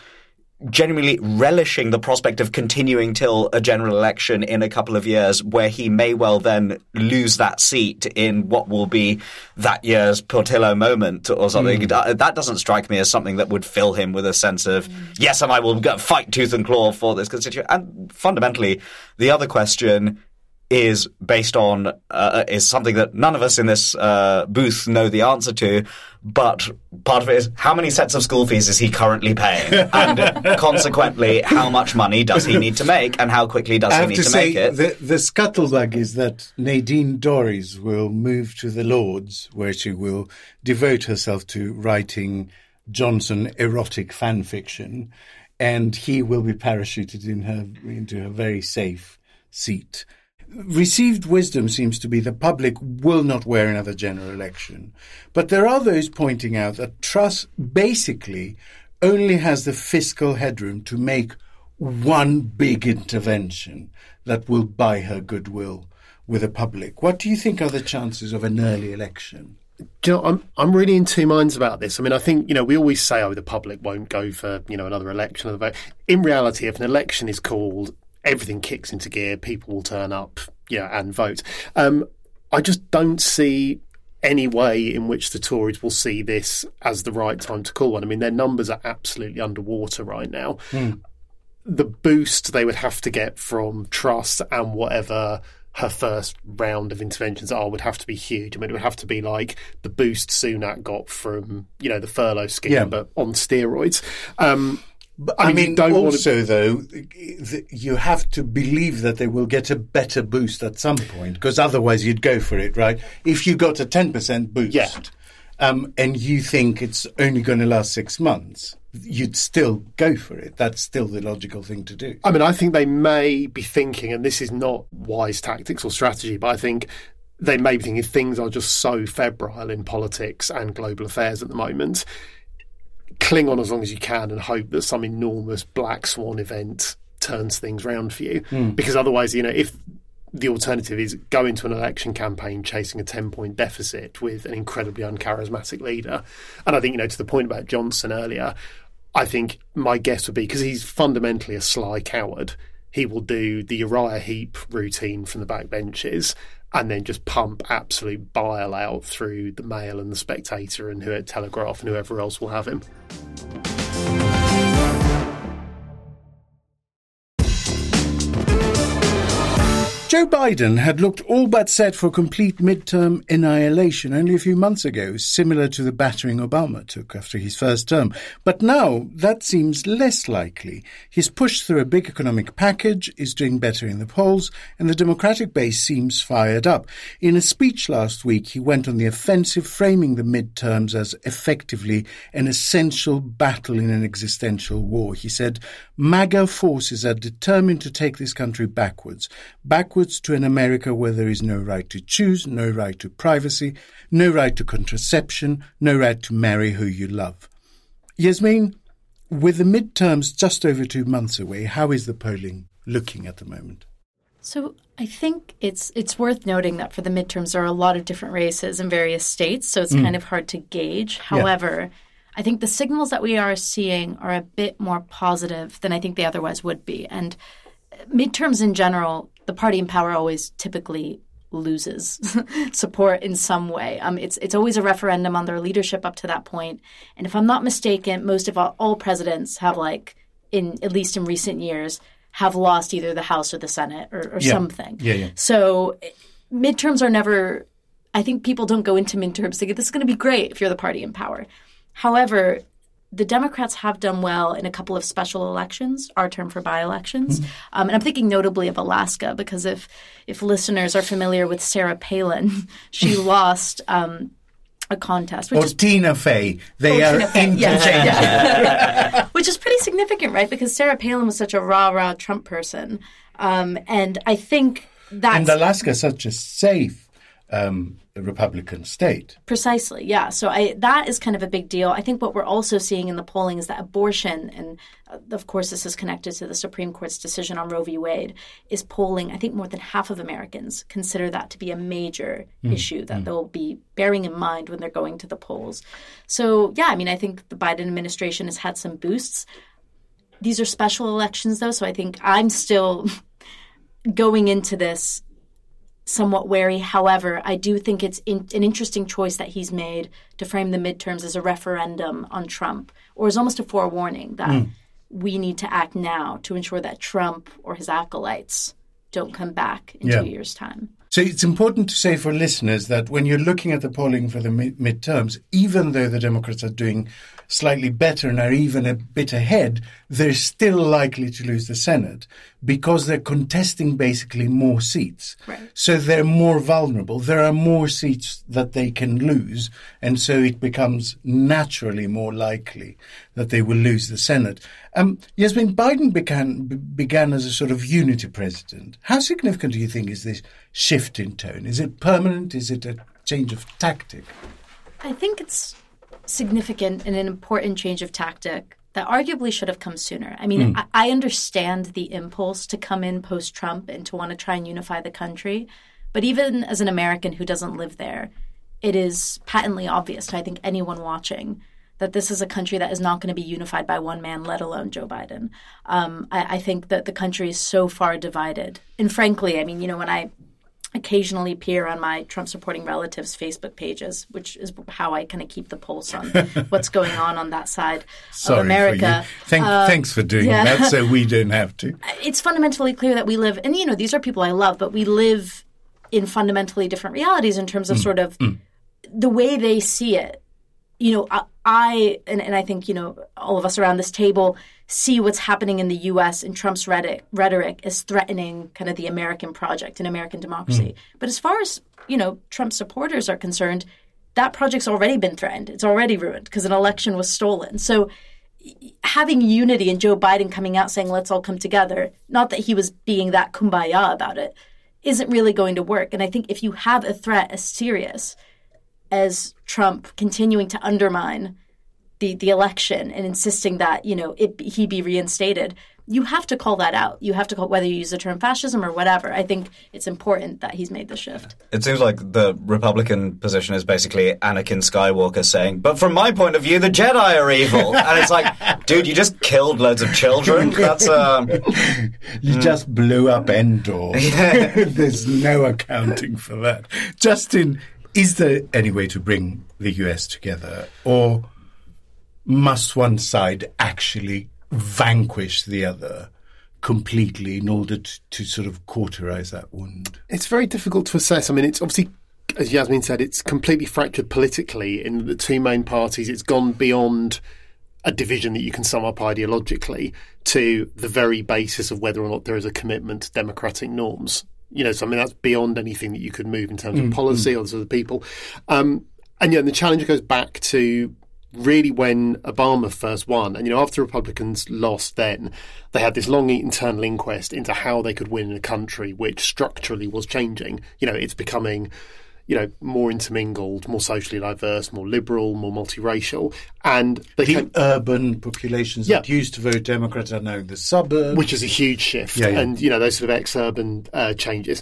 Speaker 4: genuinely relishing the prospect of continuing till a general election in a couple of years where he may well then lose that seat in what will be that year's Portillo moment or something. Mm. That doesn't strike me as something that would fill him with a sense of, yes, and I will fight tooth and claw for this constituent. And fundamentally, the other question is based on uh, uh, is something that none of us in this uh, booth know the answer to. But part of it is how many sets of school fees is he currently paying, and consequently, how much money does he need to make, and how quickly does he need
Speaker 1: to,
Speaker 4: to
Speaker 1: say,
Speaker 4: make it?
Speaker 1: The, the scuttlebug is that Nadine Dorries will move to the Lords, where she will devote herself to writing Johnson erotic fan fiction, and he will be parachuted in her into a very safe seat received wisdom seems to be the public will not wear another general election. But there are those pointing out that Truss basically only has the fiscal headroom to make one big intervention that will buy her goodwill with the public. What do you think are the chances of an early election?
Speaker 3: you know, I'm I'm really in two minds about this. I mean, I think you know we always say, "Oh, the public won't go for you know another election." In reality, if an election is called everything kicks into gear. People will turn up, yeah, and vote. Um, I just don't see any way in which the Tories will see this as the right time to call one. I mean, their numbers are absolutely underwater right now. Mm. The boost they would have to get from Truss and whatever her first round of interventions are would have to be huge. I mean, it would have to be like the boost Sunak got from, you know, the furlough scheme, yeah. but on steroids. Um,
Speaker 1: but, I, I mean, don't also to... though, you have to believe that they will get a better boost at some point, because otherwise you'd go for it, right? If you got a ten percent boost,
Speaker 3: yeah.
Speaker 1: um, and you think it's only going to last six months, you'd still go for it. That's still the logical thing to do.
Speaker 3: I mean, I think they may be thinking, and this is not wise tactics or strategy, but I think they may be thinking things are just so febrile in politics and global affairs at the moment cling on as long as you can and hope that some enormous black swan event turns things round for you. Mm. Because otherwise, you know, if the alternative is go into an election campaign chasing a 10 point deficit with an incredibly uncharismatic leader. And I think, you know, to the point about Johnson earlier, I think my guess would be because he's fundamentally a sly coward, he will do the Uriah Heep routine from the back benches and then just pump absolute bile out through the Mail and the Spectator and who Telegraph and whoever else will have him.
Speaker 1: Joe Biden had looked all but set for complete midterm annihilation only a few months ago, similar to the battering Obama took after his first term. But now that seems less likely. He's pushed through a big economic package, is doing better in the polls, and the Democratic base seems fired up. In a speech last week, he went on the offensive, framing the midterms as effectively an essential battle in an existential war. He said, MAGA forces are determined to take this country backwards, backwards to an America where there is no right to choose, no right to privacy, no right to contraception, no right to marry who you love. Yasmeen, with the midterms just over two months away, how is the polling looking at the moment?
Speaker 2: So I think it's it's worth noting that for the midterms there are a lot of different races in various states, so it's mm. kind of hard to gauge. However, yeah. I think the signals that we are seeing are a bit more positive than I think they otherwise would be. And midterms in general the party in power always typically loses support in some way. Um, it's it's always a referendum on their leadership up to that point. And if I'm not mistaken, most of all, all presidents have like in at least in recent years have lost either the House or the Senate or, or
Speaker 1: Yeah.
Speaker 2: something.
Speaker 1: Yeah, yeah.
Speaker 2: So midterms are never. I think people don't go into midterms thinking this is going to be great if you're the party in power. However, the Democrats have done well in a couple of special elections, our term for by-elections, um, and I'm thinking notably of Alaska because if if listeners are familiar with Sarah Palin, she lost um, a contest, which
Speaker 1: Or
Speaker 2: is
Speaker 1: Tina Fey. They
Speaker 2: Oh,
Speaker 1: are
Speaker 2: Fey, yeah,
Speaker 1: interchangeable.
Speaker 2: yeah. which is pretty significant, right? Because Sarah Palin was such a rah rah Trump person, um, and I think that
Speaker 1: And Alaska is such a safe um, Republican state.
Speaker 2: Precisely, yeah. So I that is kind of a big deal. I think what we're also seeing in the polling is that abortion, and uh, of course this is connected to the Supreme Court's decision on Roe v. Wade, is polling. I think more than half of Americans consider that to be a major issue that they'll be bearing in mind when they're going to the polls. So yeah, I mean, I think the Biden administration has had some boosts. These are special elections, though, so I think I'm still going into this somewhat wary. However, I do think it's in, an interesting choice that he's made to frame the midterms as a referendum on Trump, or as almost a forewarning that hmm. we need to act now to ensure that Trump or his acolytes don't come back in
Speaker 1: Yeah.
Speaker 2: two years' time.
Speaker 1: So it's important to say for listeners that when you're looking at the polling for the mid- midterms, even though the Democrats are doing slightly better and are even a bit ahead, they're still likely to lose the Senate because they're contesting basically more seats.
Speaker 2: Right.
Speaker 1: So they're more vulnerable. There are more seats that they can lose, and so it becomes naturally more likely that they will lose the Senate. Um, Yasmeen, Biden began b- began as a sort of unity president. How significant do you think is this shift in tone? Is it permanent? Is it a change of tactic?
Speaker 2: I think it's significant and an important change of tactic that arguably should have come sooner. I mean, I, I understand the impulse to come in post Trump and to want to try and unify the country. But even as an American who doesn't live there, it is patently obvious to I think anyone watching that this is a country that is not going to be unified by one man, let alone Joe Biden. Um, I, I think that the country is so far divided. And frankly, I mean, you know, when I occasionally peer on my Trump supporting relatives Facebook pages, which is how I kind of keep the pulse on what's going on on that side
Speaker 1: Sorry
Speaker 2: of America.
Speaker 1: For you. Thank, uh, thanks for doing
Speaker 2: yeah.
Speaker 1: that, so we don't have to.
Speaker 2: It's fundamentally clear that we live, and you know, these are people I love, but we live in fundamentally different realities in terms of mm, sort of mm. the way they see it. You know, I, I and, and I think you know all of us around this table see what's happening in the U.S. and Trump's rhetoric, as threatening kind of the American project and American democracy. Hmm. But as far as you know, Trump supporters are concerned, that project's already been threatened. It's already ruined because an election was stolen. So having unity and Joe Biden coming out saying let's all come together, not that he was being that kumbaya about it, isn't really going to work. And I think if you have a threat as serious as Trump continuing to undermine the the election and insisting that you know it he be reinstated, you have to call that out. You have to call whether you use the term fascism or whatever. I think it's important that he's made the shift.
Speaker 4: It seems like the Republican position is basically Anakin Skywalker saying, "But from my point of view, the Jedi are evil," and it's like, dude, you just killed loads of children. That's um,
Speaker 1: You just blew up Endor. There's no accounting for that. Justin, is there any way to bring the US together, or must one side actually vanquish the other completely in order to, to sort of cauterize that wound?
Speaker 3: It's very difficult to assess. I mean, it's obviously, as Yasmeen said, it's completely fractured politically in the two main parties. It's gone beyond a division that you can sum up ideologically to the very basis of whether or not there is a commitment to democratic norms. You know, so I mean, that's beyond anything that you could move in terms of policy or sort of people. Um, and yeah, the challenge goes back to really when Obama first won. And, you know, after Republicans lost then, they had this long internal inquest into how they could win in a country which structurally was changing. You know, it's becoming, you know, more intermingled, more socially diverse, more liberal, more multiracial. And
Speaker 1: The
Speaker 3: came,
Speaker 1: urban populations that used to vote Democrat are now in the suburbs.
Speaker 3: which is a huge shift.
Speaker 1: Yeah, yeah.
Speaker 3: And, you know, those sort of ex urban uh, changes.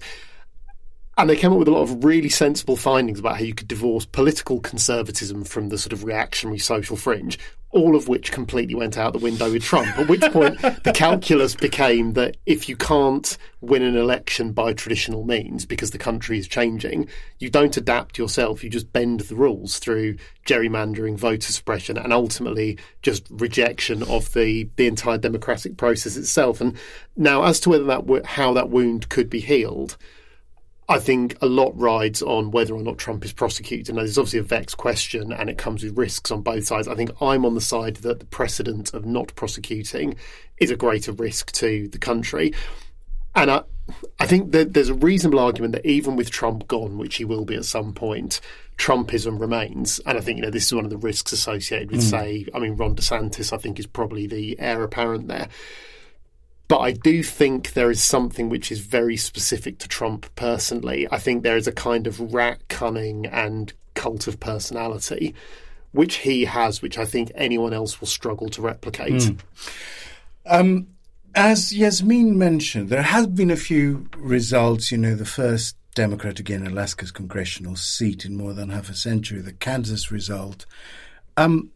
Speaker 3: And they came up with a lot of really sensible findings about how you could divorce political conservatism from the sort of reactionary social fringe, all of which completely went out the window with Trump. At which point, the calculus became that if you can't win an election by traditional means because the country is changing, you don't adapt yourself, you just bend the rules through gerrymandering, voter suppression, and ultimately just rejection of the, the entire democratic process itself. And now, as to whether that how that wound could be healed, I think a lot rides on whether or not Trump is prosecuted. Now, there's obviously a vexed question and it comes with risks on both sides. I think I'm on the side that the precedent of not prosecuting is a greater risk to the country. And I, I think that there's a reasonable argument that even with Trump gone, which he will be at some point, Trumpism remains. And I think, you know, this is one of the risks associated with, mm. say, I mean, Ron DeSantis, I think, is probably the heir apparent there. But I do think there is something which is very specific to Trump personally. I think there is a kind of rat cunning and cult of personality which he has, which I think anyone else will struggle to replicate. Mm.
Speaker 1: Um, as Yasmeen mentioned, there have been a few results. You know, the first Democrat to gain Alaska's congressional seat in more than half a century, the Kansas result. Um,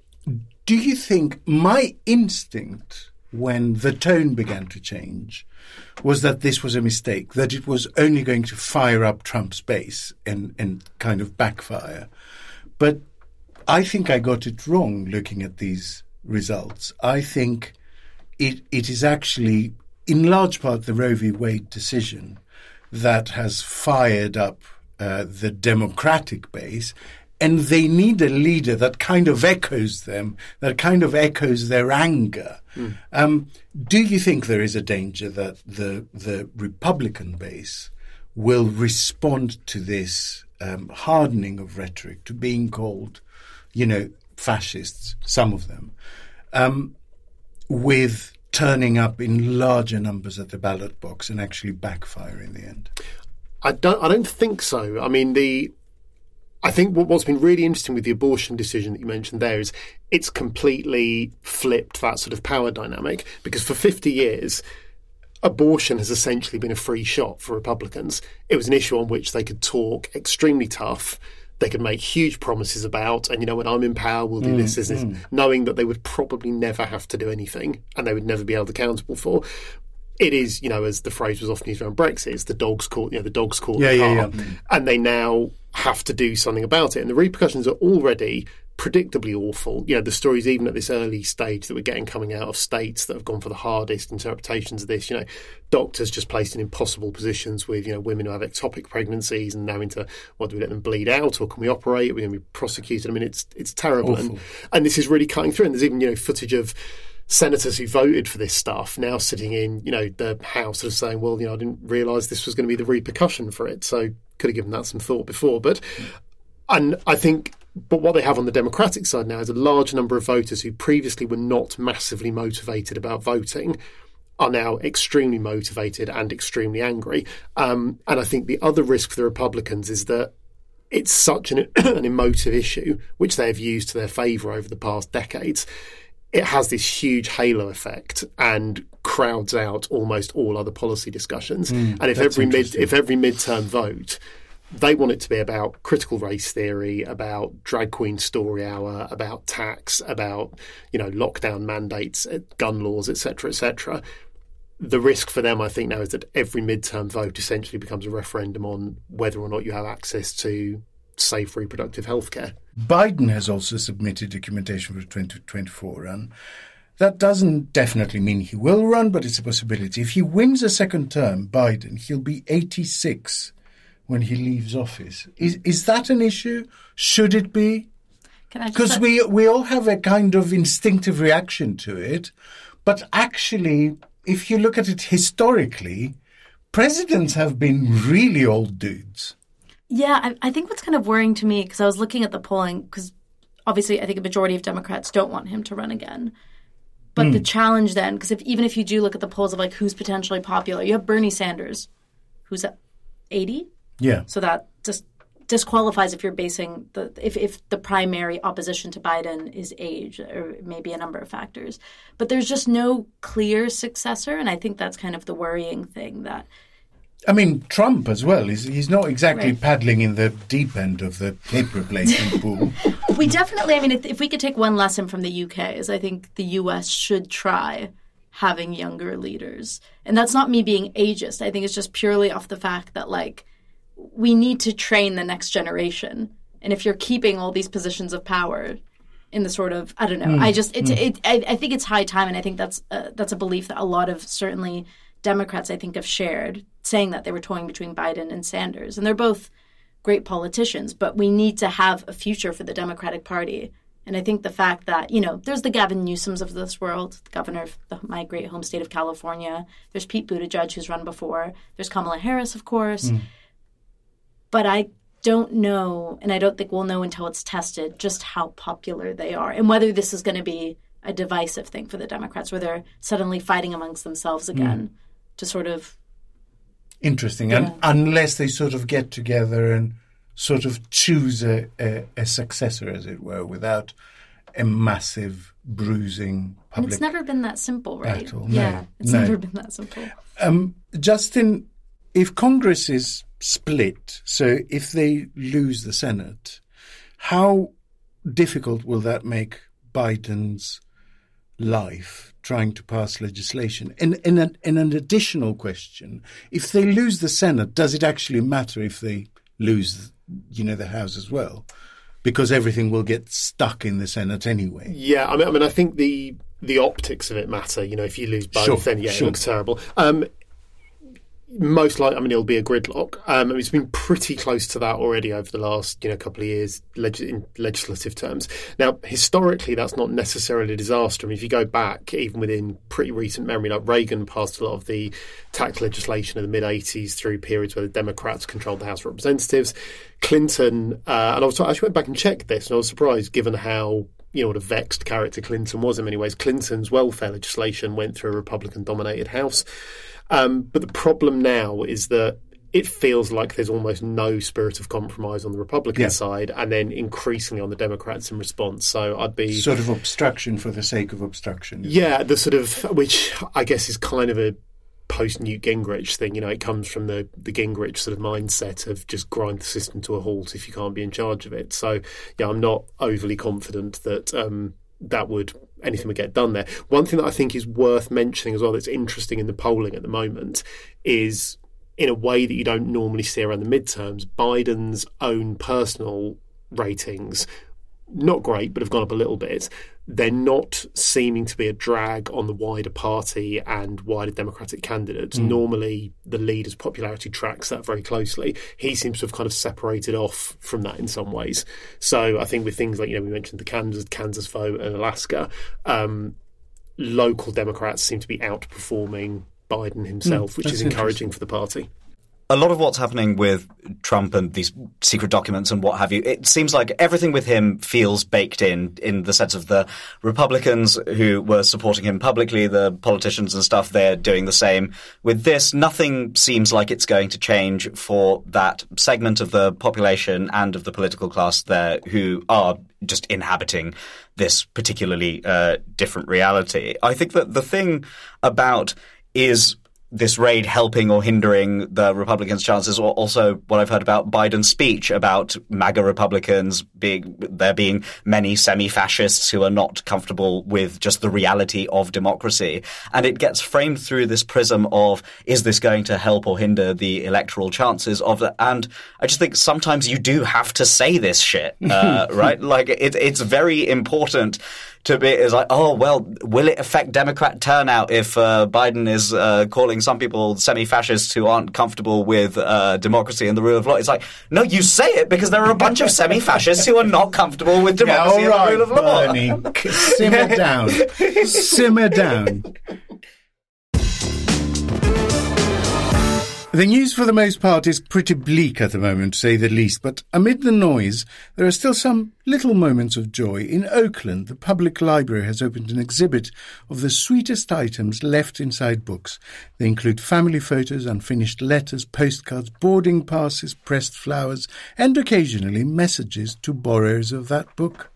Speaker 1: do you think my instinct when the tone began to change was that this was a mistake, that it was only going to fire up Trump's base and, and kind of backfire. But I think I got it wrong looking at these results. I think it it is actually, in large part, the Roe v. Wade decision that has fired up uh, the Democratic base and they need a leader that kind of echoes them, that kind of echoes their anger. Mm. Um, do you think there is a danger that the the Republican base will respond to this um, hardening of rhetoric, to being called, you know, fascists, some of them, um, with turning up in larger numbers at the ballot box and actually backfire in the end?
Speaker 3: I don't. I don't think so. I mean, the I think what's been really interesting with the abortion decision that you mentioned there is it's completely flipped that sort of power dynamic because for 50 years, abortion has essentially been a free shot for Republicans. It was an issue on which they could talk extremely tough. They could make huge promises about, and you know, when I'm in power, we'll do mm, this, this, this, mm. knowing that they would probably never have to do anything and they would never be held accountable for it is, you know, as the phrase was often used around Brexit, it's the dog's caught, you know, the dog's caught yeah, the car, yeah, yeah. and they now have to do something about it. And the repercussions are already predictably awful. You know, the stories even at this early stage that we're getting coming out of states that have gone for the hardest interpretations of this. You know, doctors just placed in impossible positions with you know women who have ectopic pregnancies and now into what do we let them bleed out or can we operate? Are we going to be prosecuted? I mean, it's it's terrible, and and this is really cutting through. And there's even you know footage of senators who voted for this stuff now sitting in, you know, the House of saying, well, you know, I didn't realise this was going to be the repercussion for it. So could have given that some thought before. But, and I think, but what they have on the Democratic side now is a large number of voters who previously were not massively motivated about voting are now extremely motivated and extremely angry. Um, and I think the other risk for the Republicans is that it's such an, an emotive issue, which they have used to their favour over the past decades it has this huge halo effect and crowds out almost all other policy discussions. Mm, and if every mid if every midterm vote they want it to be about critical race theory, about drag queen story hour, about tax, about you know lockdown mandates, uh, gun laws, etc., etc. The risk for them, I think, now is that every midterm vote essentially becomes a referendum on whether or not you have access to safe reproductive health care.
Speaker 1: Biden has also submitted documentation for the 2024 run. That doesn't definitely mean he will run, but it's a possibility. If he wins a second term, Biden, he'll be 86 when he leaves office. Is is that an issue? Should it be? Because we we all have a kind of instinctive reaction to it, but actually, if you look at it historically, presidents have been really old dudes.
Speaker 2: Yeah, I, I think what's kind of worrying to me because I was looking at the polling because obviously I think a majority of Democrats don't want him to run again. But mm. the hmm. challenge then, because if even if you do look at the polls of like who's potentially popular, you have Bernie Sanders, who's at eighty.
Speaker 1: Yeah.
Speaker 2: So that just disqualifies if you're basing the if, if the primary opposition to Biden is age or maybe a number of factors. But there's just no clear successor, and I think that's kind of the worrying thing that
Speaker 1: I mean, Trump as well. He's, he's not exactly
Speaker 2: Right.
Speaker 1: paddling in the deep end of the paper replacement pool.
Speaker 2: we definitely i mean if, if we could take one lesson from the uk is i think the us should try having younger leaders and that's not me being ageist i think it's just purely off the fact that like we need to train the next generation and if you're keeping all these positions of power in the sort of i don't know i just it's it, I, I think it's high time and i think that's uh, that's a belief that a lot of certainly democrats i think have shared saying that they were toying between biden and sanders and they're both great politicians, but we need to have a future for the Democratic Party. And I think the fact that, you know, there's the Gavin Newsoms of this world, the governor of the, my great home state of California. There's Pete Buttigieg, who's run before. There's Kamala Harris, of course. Mm. But I don't know, and I don't think we'll know until it's tested, just how popular they are and whether this is going to be a divisive thing for the Democrats, where they're suddenly fighting amongst themselves mm. again to sort of
Speaker 1: Interesting. And unless they sort of get together and sort of choose a, a, a successor, as it were, without a massive bruising
Speaker 2: And it's never been that simple, right?
Speaker 1: At all,
Speaker 2: Yeah,
Speaker 1: no,
Speaker 2: it's
Speaker 1: no.
Speaker 2: never been that simple.
Speaker 1: Um, Justin, if Congress is split, so if they lose the Senate, how difficult will that make Biden's life trying to pass legislation? And in an, in an additional question, if they lose the Senate, does it actually matter if they lose, you know, the House as well? Because everything will get stuck in the Senate anyway.
Speaker 3: Yeah, I mean, I mean, I think the the optics of it matter. You know, if you lose both,
Speaker 1: Sure,
Speaker 3: then yeah,
Speaker 1: sure.
Speaker 3: it looks terrible. Um, most likely, I mean, it'll be a gridlock. Um, it's been pretty close to that already over the last you know couple of years, leg- in legislative terms. Now, historically, that's not necessarily a disaster. I mean, if you go back, even within pretty recent memory, like Reagan passed a lot of the tax legislation in the mid '80s through periods where the Democrats controlled the House of Representatives. Clinton, uh, and I was I actually went back and checked this, and I was surprised given how you know what a vexed character Clinton was in many ways. Clinton's welfare legislation went through a Republican-dominated House. Um, but the problem now is that it feels like there's almost no spirit of compromise on the Republican
Speaker 1: Yeah.
Speaker 3: side, and then increasingly on the Democrats in response. So I'd be
Speaker 1: Sort of obstruction for the sake of obstruction.
Speaker 3: yeah, the sort of which I guess is kind of a post Newt Gingrich thing. You know, it comes from the the Gingrich sort of mindset of just grind the system to a halt if you can't be in charge of it. So yeah, I'm not overly confident that um, that would anything would get done there. One thing that I think is worth mentioning as well that's interesting in the polling at the moment is in a way that you don't normally see around the midterms, Biden's own personal ratings not great, but have gone up a little bit. They're not seeming to be a drag on the wider party and wider Democratic candidates. Normally, the leader's popularity tracks that very closely. He seems to have kind of separated off from that in some ways. So I think with things like you know we mentioned the Kansas Kansas vote and Alaska, um, local Democrats seem to be outperforming Biden himself, which is encouraging for the party.
Speaker 4: A lot of what's happening with Trump and these secret documents and what have you, it seems like everything with him feels baked in, in the sense of the Republicans who were supporting him publicly, the politicians and stuff, they're doing the same. With this, nothing seems like it's going to change for that segment of the population and of the political class there who are just inhabiting this particularly uh, different reality. I think that the thing about is this raid helping or hindering the Republicans' chances, or also what I've heard about Biden's speech about MAGA Republicans being there being many semi-fascists who are not comfortable with just the reality of democracy, and it gets framed through this prism of is this going to help or hinder the electoral chances of that? And I just think sometimes you do have to say this shit, uh, right? Like it, it's very important to be is like, oh well, will it affect Democrat turnout if uh, Biden is uh, calling some people semi-fascists who aren't comfortable with uh, democracy and the rule of law? It's like, no, you say it because there are a bunch of semi-fascists who are not comfortable with
Speaker 1: Yeah,
Speaker 4: democracy
Speaker 1: all
Speaker 4: and the rule of law.
Speaker 1: Bernie. Simmer down. Simmer down. The news, for the most part, is pretty bleak at the moment, to say the least, but amid the noise, there are still some little moments of joy. In Oakland, the public library has opened an exhibit of the sweetest items left inside books. They include family photos, unfinished letters, postcards, boarding passes, pressed flowers, and occasionally messages to borrowers of that book.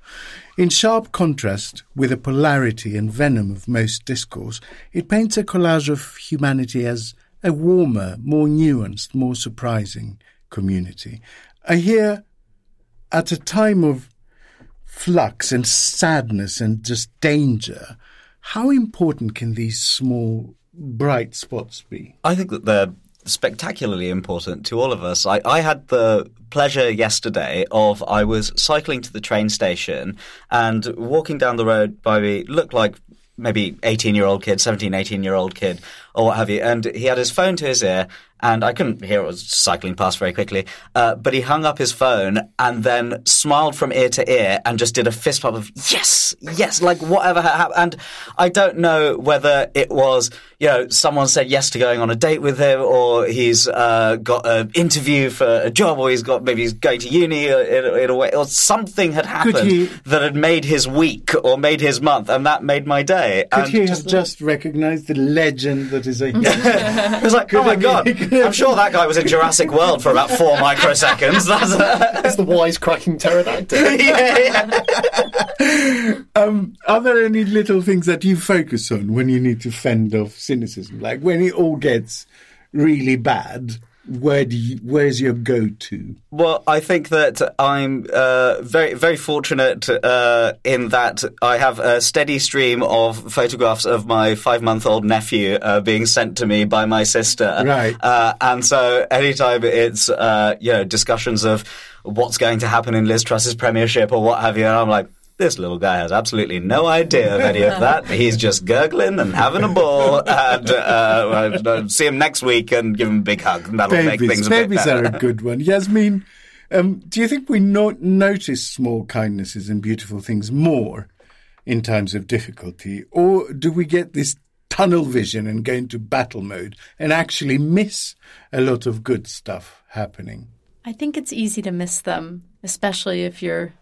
Speaker 1: In sharp contrast with the polarity and venom of most discourse, it paints a collage of humanity as a warmer, more nuanced, more surprising community. I hear at a time of flux and sadness and just danger, how important can these small, bright spots be?
Speaker 4: I think that they're spectacularly important to all of us. I, I had the pleasure yesterday of I was cycling to the train station and walking down the road by me looked like maybe 18 year old kid, 17, 18 year old kid, or what have you. And he had his phone to his ear, and I couldn't hear it was cycling past very quickly. Uh, but he hung up his phone and then smiled from ear to ear and just did a fist pump of yes, yes, like whatever happened. And I don't know whether it was, you know, someone said yes to going on a date with him, or he's uh, got an interview for a job, or he's got maybe he's going to uni in, in a way, or something had happened
Speaker 1: he-
Speaker 4: that had made his week or made his month, and that made my day.
Speaker 1: Could
Speaker 4: and
Speaker 1: he have just recognized the legend a
Speaker 4: it was like, oh my god! I'm sure that guy was in Jurassic World for about four microseconds. That's
Speaker 3: It's the wisecracking pterodactyl.
Speaker 4: yeah, yeah.
Speaker 1: Um, are there any little things that you focus on when you need to fend off cynicism? Like when it all gets really bad, where do you, where's your go-to?
Speaker 4: Well, I think that I'm uh, very, very fortunate uh, in that I have a steady stream of photographs of my five-month-old nephew uh, being sent to me by my sister.
Speaker 1: Right.
Speaker 4: Uh, and so anytime it's uh, you know discussions of what's going to happen in Liz Truss's premiership or what have you, and I'm like. This little guy has absolutely no idea of any of that. He's just gurgling and having a ball, and uh, uh, see him next week and give him a big hug. And that'll make
Speaker 1: Babies,
Speaker 4: things a bit
Speaker 1: babies
Speaker 4: better.
Speaker 1: are a good one. Yasmeen, um, do you think we no- notice small kindnesses and beautiful things more in times of difficulty, or do we get this tunnel vision and go into battle mode and actually miss a lot of good stuff happening?
Speaker 2: I think it's easy to miss them, especially if your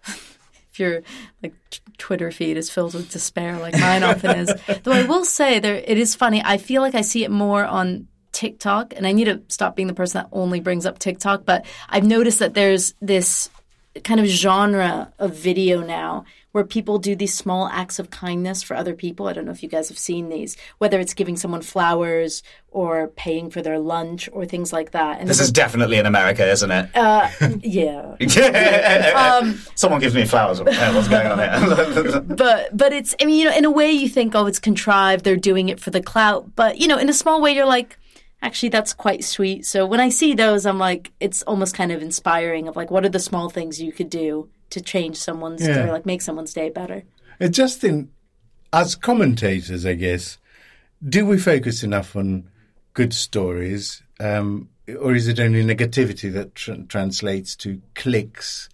Speaker 2: your like Twitter feed is filled with despair, like mine often is. Though I will say, there it is funny. I feel like I see it more on TikTok, and I need to stop being the person that only brings up TikTok. But I've noticed that there's this kind of genre of video now where people do these small acts of kindness for other people. I don't know if you guys have seen these, whether it's giving someone flowers or paying for their lunch or things like that. And
Speaker 4: This is definitely in America, isn't it?
Speaker 2: Uh, yeah.
Speaker 4: Um, someone gives me flowers. What's going on here?
Speaker 2: but but it's I mean you know in a way you think oh it's contrived they're doing it for the clout but you know in a small way you're like actually that's quite sweet so when I see those I'm like it's almost kind of inspiring of like what are the small things you could do to change someone's
Speaker 1: Yeah.
Speaker 2: or like make someone's day better
Speaker 1: Uh, Justin, as commentators, I guess, do we focus enough on good stories, um, or is it only negativity that tr- translates to clicks?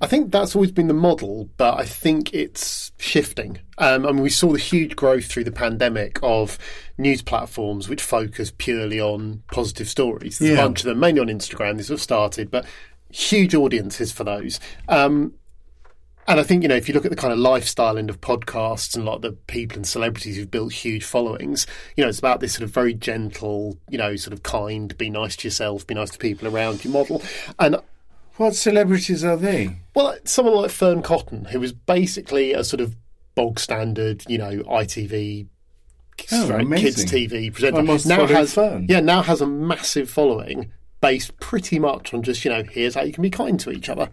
Speaker 3: I think that's always been the model, but I think it's shifting. Um, I mean, we saw the huge growth through the pandemic of news platforms which focus purely on positive stories. There's
Speaker 1: Yeah.
Speaker 3: a bunch of them, mainly on Instagram, these have started, but huge audiences for those. Um, and I think, you know, if you look at the kind of lifestyle end of podcasts and a lot of the people and celebrities who've built huge followings, you know, it's about this sort of very gentle, you know, sort of kind, be nice to yourself, be nice to people around you model. And
Speaker 1: What celebrities are they?
Speaker 3: well, someone like Fearne Cotton, who was basically a sort of bog standard, you know, ITV
Speaker 1: Oh,
Speaker 3: kids TV presenter,
Speaker 1: I must
Speaker 3: now has
Speaker 1: Fearne.
Speaker 3: yeah now has a massive following based pretty much on just you know here's how you can be kind to each other,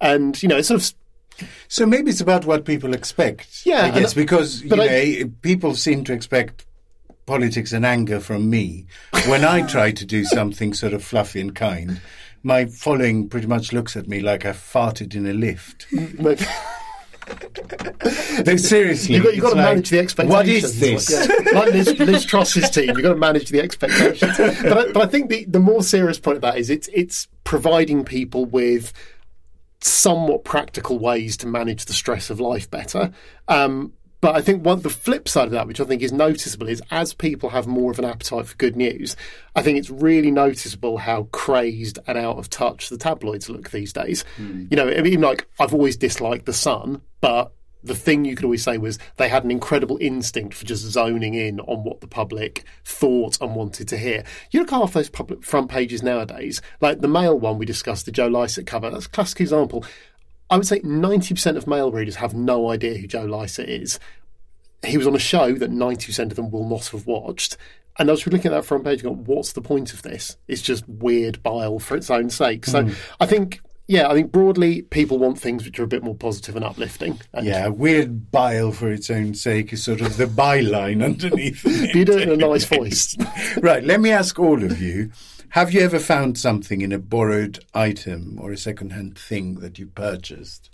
Speaker 3: and you know it's sort of
Speaker 1: So maybe it's about what people expect.
Speaker 3: Yeah,
Speaker 1: I guess
Speaker 3: and-
Speaker 1: because you know
Speaker 3: I-
Speaker 1: people seem to expect politics and anger from me. When I try to do something sort of fluffy and kind, my following pretty much looks at me like I farted in a lift. No, seriously,
Speaker 3: You've got, you've got to
Speaker 1: like,
Speaker 3: manage the expectations.
Speaker 1: What is this?
Speaker 3: Yeah. Like Liz, Liz Truss's team, you've got to manage the expectations. But I, but I think the, the more serious point of that is it's it's providing people with somewhat practical ways to manage the stress of life better. Um, but I think one the flip side of that, which I think is noticeable, is as people have more of an appetite for good news, I think it's really noticeable how crazed and out of touch the tabloids look these days. Hmm. You know, I mean, like I've always disliked the Sun, but the thing you could always say was they had an incredible instinct for just zoning in on what the public thought and wanted to hear. You look at half those public front pages nowadays, like the Mail one we discussed, the Joe Lycett cover. That's a classic example. I would say 90% of Mail readers have no idea who Joe Lycett is. He was on a show that 90% of them will not have watched. And I was looking at that front page and going, what's the point of this? It's just weird bile for its own sake. So hmm. I think, yeah, I think broadly people want things which are a bit more positive and uplifting. And
Speaker 1: Yeah, weird bile for its own sake is sort of the byline underneath.
Speaker 3: You do it in a nice voice.
Speaker 1: right, let me ask all of you. Have you ever found something in a borrowed item or a second-hand thing that you purchased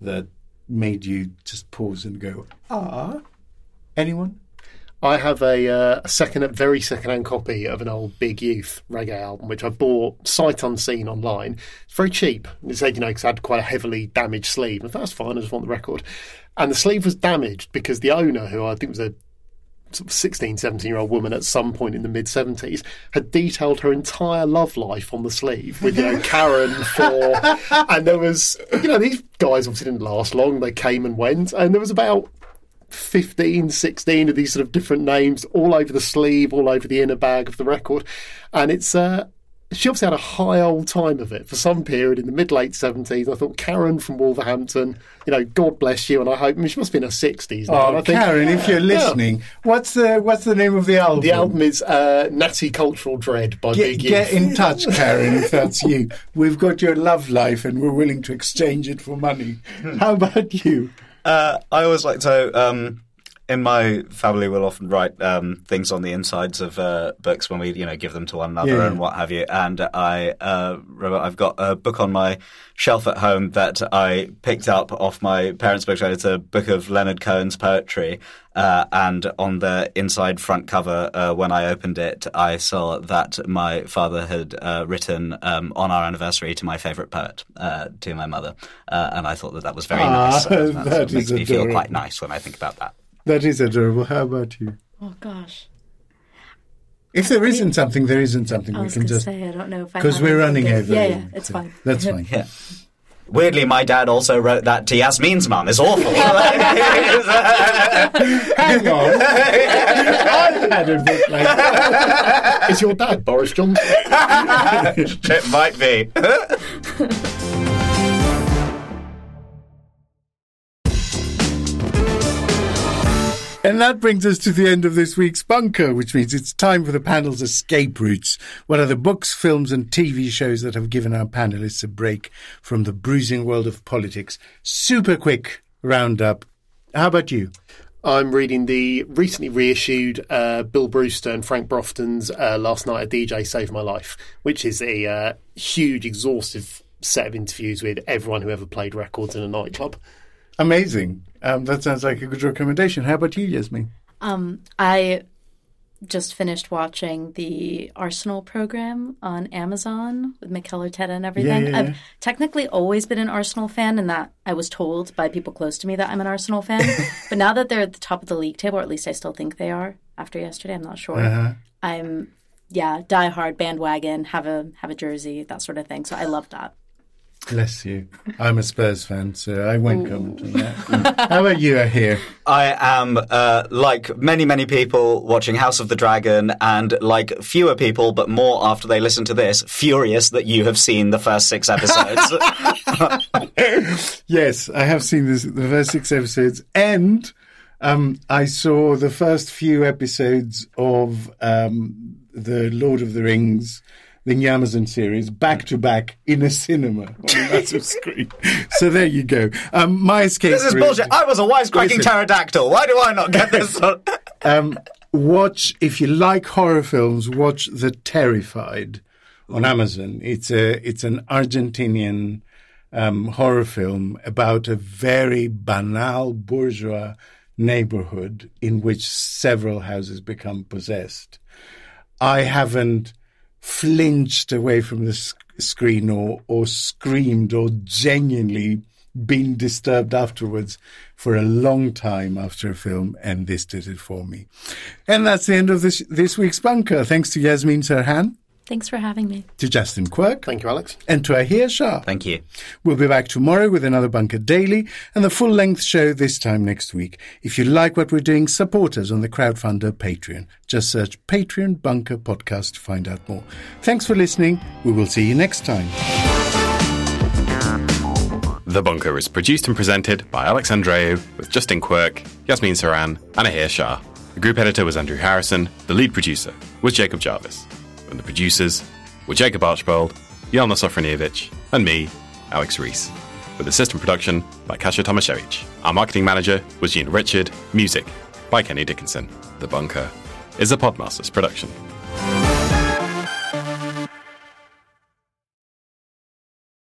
Speaker 1: that made you just pause and go, ah? Anyone?
Speaker 3: I have a, uh, a second, very second-hand copy of an old Big Youth reggae album, which I bought sight unseen online. It's very cheap. It said, you know, because it had quite a heavily damaged sleeve. I thought that's fine. I just want the record. And the sleeve was damaged because the owner, who I think was a 16, 17 year old woman at some point in the mid 70s, had detailed her entire love life on the sleeve with, you know, Karen for. And there was, you know, these guys obviously didn't last long. They came and went. And there was about 15, 16 of these sort of different names all over the sleeve, all over the inner bag of the record. And it's, uh, she obviously had a high old time of it for some period in the mid late 70s. I thought Karen from Wolverhampton, you know, God bless you. And I hope, I mean, she must be in her 60s now.
Speaker 1: Oh,
Speaker 3: I think-
Speaker 1: Karen, if you're listening, what's the what's the name of the album?
Speaker 3: The album is uh, Natty Cultural Dread by
Speaker 1: Get,
Speaker 3: Big
Speaker 1: get
Speaker 3: Youth.
Speaker 1: in touch, Karen, if that's you. We've got your love life and we're willing to exchange it for money. How about you?
Speaker 4: Uh, I always like to. Um, in my family, we'll often write um, things on the insides of uh, books when we, you know, give them to one another
Speaker 1: Yeah.
Speaker 4: and what have you. And I, uh, remember I've got a book on my shelf at home that I picked up off my parents' bookshelf. It's a book of Leonard Cohen's poetry, uh, and on the inside front cover, uh, when I opened it, I saw that my father had uh, written um, on our anniversary to my favourite poet, uh, to my mother, uh, and I thought that that was very
Speaker 1: Ah,
Speaker 4: nice. Uh,
Speaker 1: that
Speaker 4: makes
Speaker 1: is
Speaker 4: me feel quite nice when I think about that.
Speaker 1: That is adorable. How about you?
Speaker 2: Oh gosh.
Speaker 1: If there isn't something, there isn't something.
Speaker 2: I
Speaker 1: We can just.
Speaker 2: say, I don't know if I
Speaker 1: Because we're running over.
Speaker 2: Yeah, yeah, it's fine.
Speaker 1: That's fine.
Speaker 4: Yeah. Weirdly, my dad also wrote that to Yasmeen's mum. It's awful.
Speaker 1: Hang on. I've had a book like that.
Speaker 3: Is your dad Boris Johnson?
Speaker 4: it might be.
Speaker 1: And that brings us to the end of this week's bunker, which means it's time for the panel's escape routes. What are the books, films, and TV shows that have given our panelists a break from the bruising world of politics? Super quick roundup. How about you?
Speaker 3: I'm reading the recently reissued uh, Bill Brewster and Frank Broughton's uh, Last Night a DJ Saved My Life, which is a uh, huge, exhaustive set of interviews with everyone who ever played records in a nightclub.
Speaker 1: Amazing. Um, that sounds like a good recommendation. How about you, Yasmeen?
Speaker 2: Um, I just finished watching the Arsenal program on Amazon with Mikel Arteta and everything.
Speaker 1: Yeah, yeah,
Speaker 2: I've technically always been an Arsenal fan, and that I was told by people close to me that I'm an Arsenal fan. but now that they're at the top of the league table, or at least I still think they are after yesterday, I'm not sure.
Speaker 1: Uh-huh.
Speaker 2: I'm yeah, die hard bandwagon, have a have a jersey, that sort of thing. So I love that.
Speaker 1: Bless you. I'm a Spurs fan, so I won't comment on that. How about you, Ahir?
Speaker 4: I am, uh, like many, many people, watching House of the Dragon, and like fewer people, but more after they listen to this, furious that you have seen the first six episodes.
Speaker 1: Yes, I have seen this, the first six episodes, and um, I saw the first few episodes of um, the Lord of the Rings, the Amazon series, back to back in a cinema on a massive screen. So there you go. Um, my escape.
Speaker 4: this is bullshit. I was a wisecracking pterodactyl. Why do I not get this?
Speaker 1: Um, watch if you like horror films. Watch The Terrified on Amazon. It's a it's an Argentinian um, horror film about a very banal bourgeois neighborhood in which several houses become possessed. I haven't flinched away from the sc- screen or or screamed or genuinely been disturbed afterwards for a long time after a film, and this did it for me. And that's the end of this this week's bunker. Thanks to Yasmeen Serhan,
Speaker 2: Thanks for having me.
Speaker 1: to Justin Quirk,
Speaker 3: Thank you, Alex.
Speaker 1: and to Ahir Shah.
Speaker 4: Thank you.
Speaker 1: We'll be back tomorrow with another Bunker Daily and the full length show this time next week. If you like what we're doing, support us on the crowdfunder Patreon. Just search Patreon Bunker Podcast to find out more. Thanks for listening. We will see you next time.
Speaker 5: The Bunker is produced and presented by Alex Andreou with Justin Quirk, Yasmeen Serhan, and Ahir Shah. The group editor was Andrew Harrison. The lead producer was Jacob Jarvis. And the producers were Jacob Archbold, Jelena Sofronijevic, and me, Alex Rees. With assistant production by Kasia Tomasiewicz. Our marketing manager was Gina Richard. Music by Kenny Dickinson. The Bunker is a Podmasters production.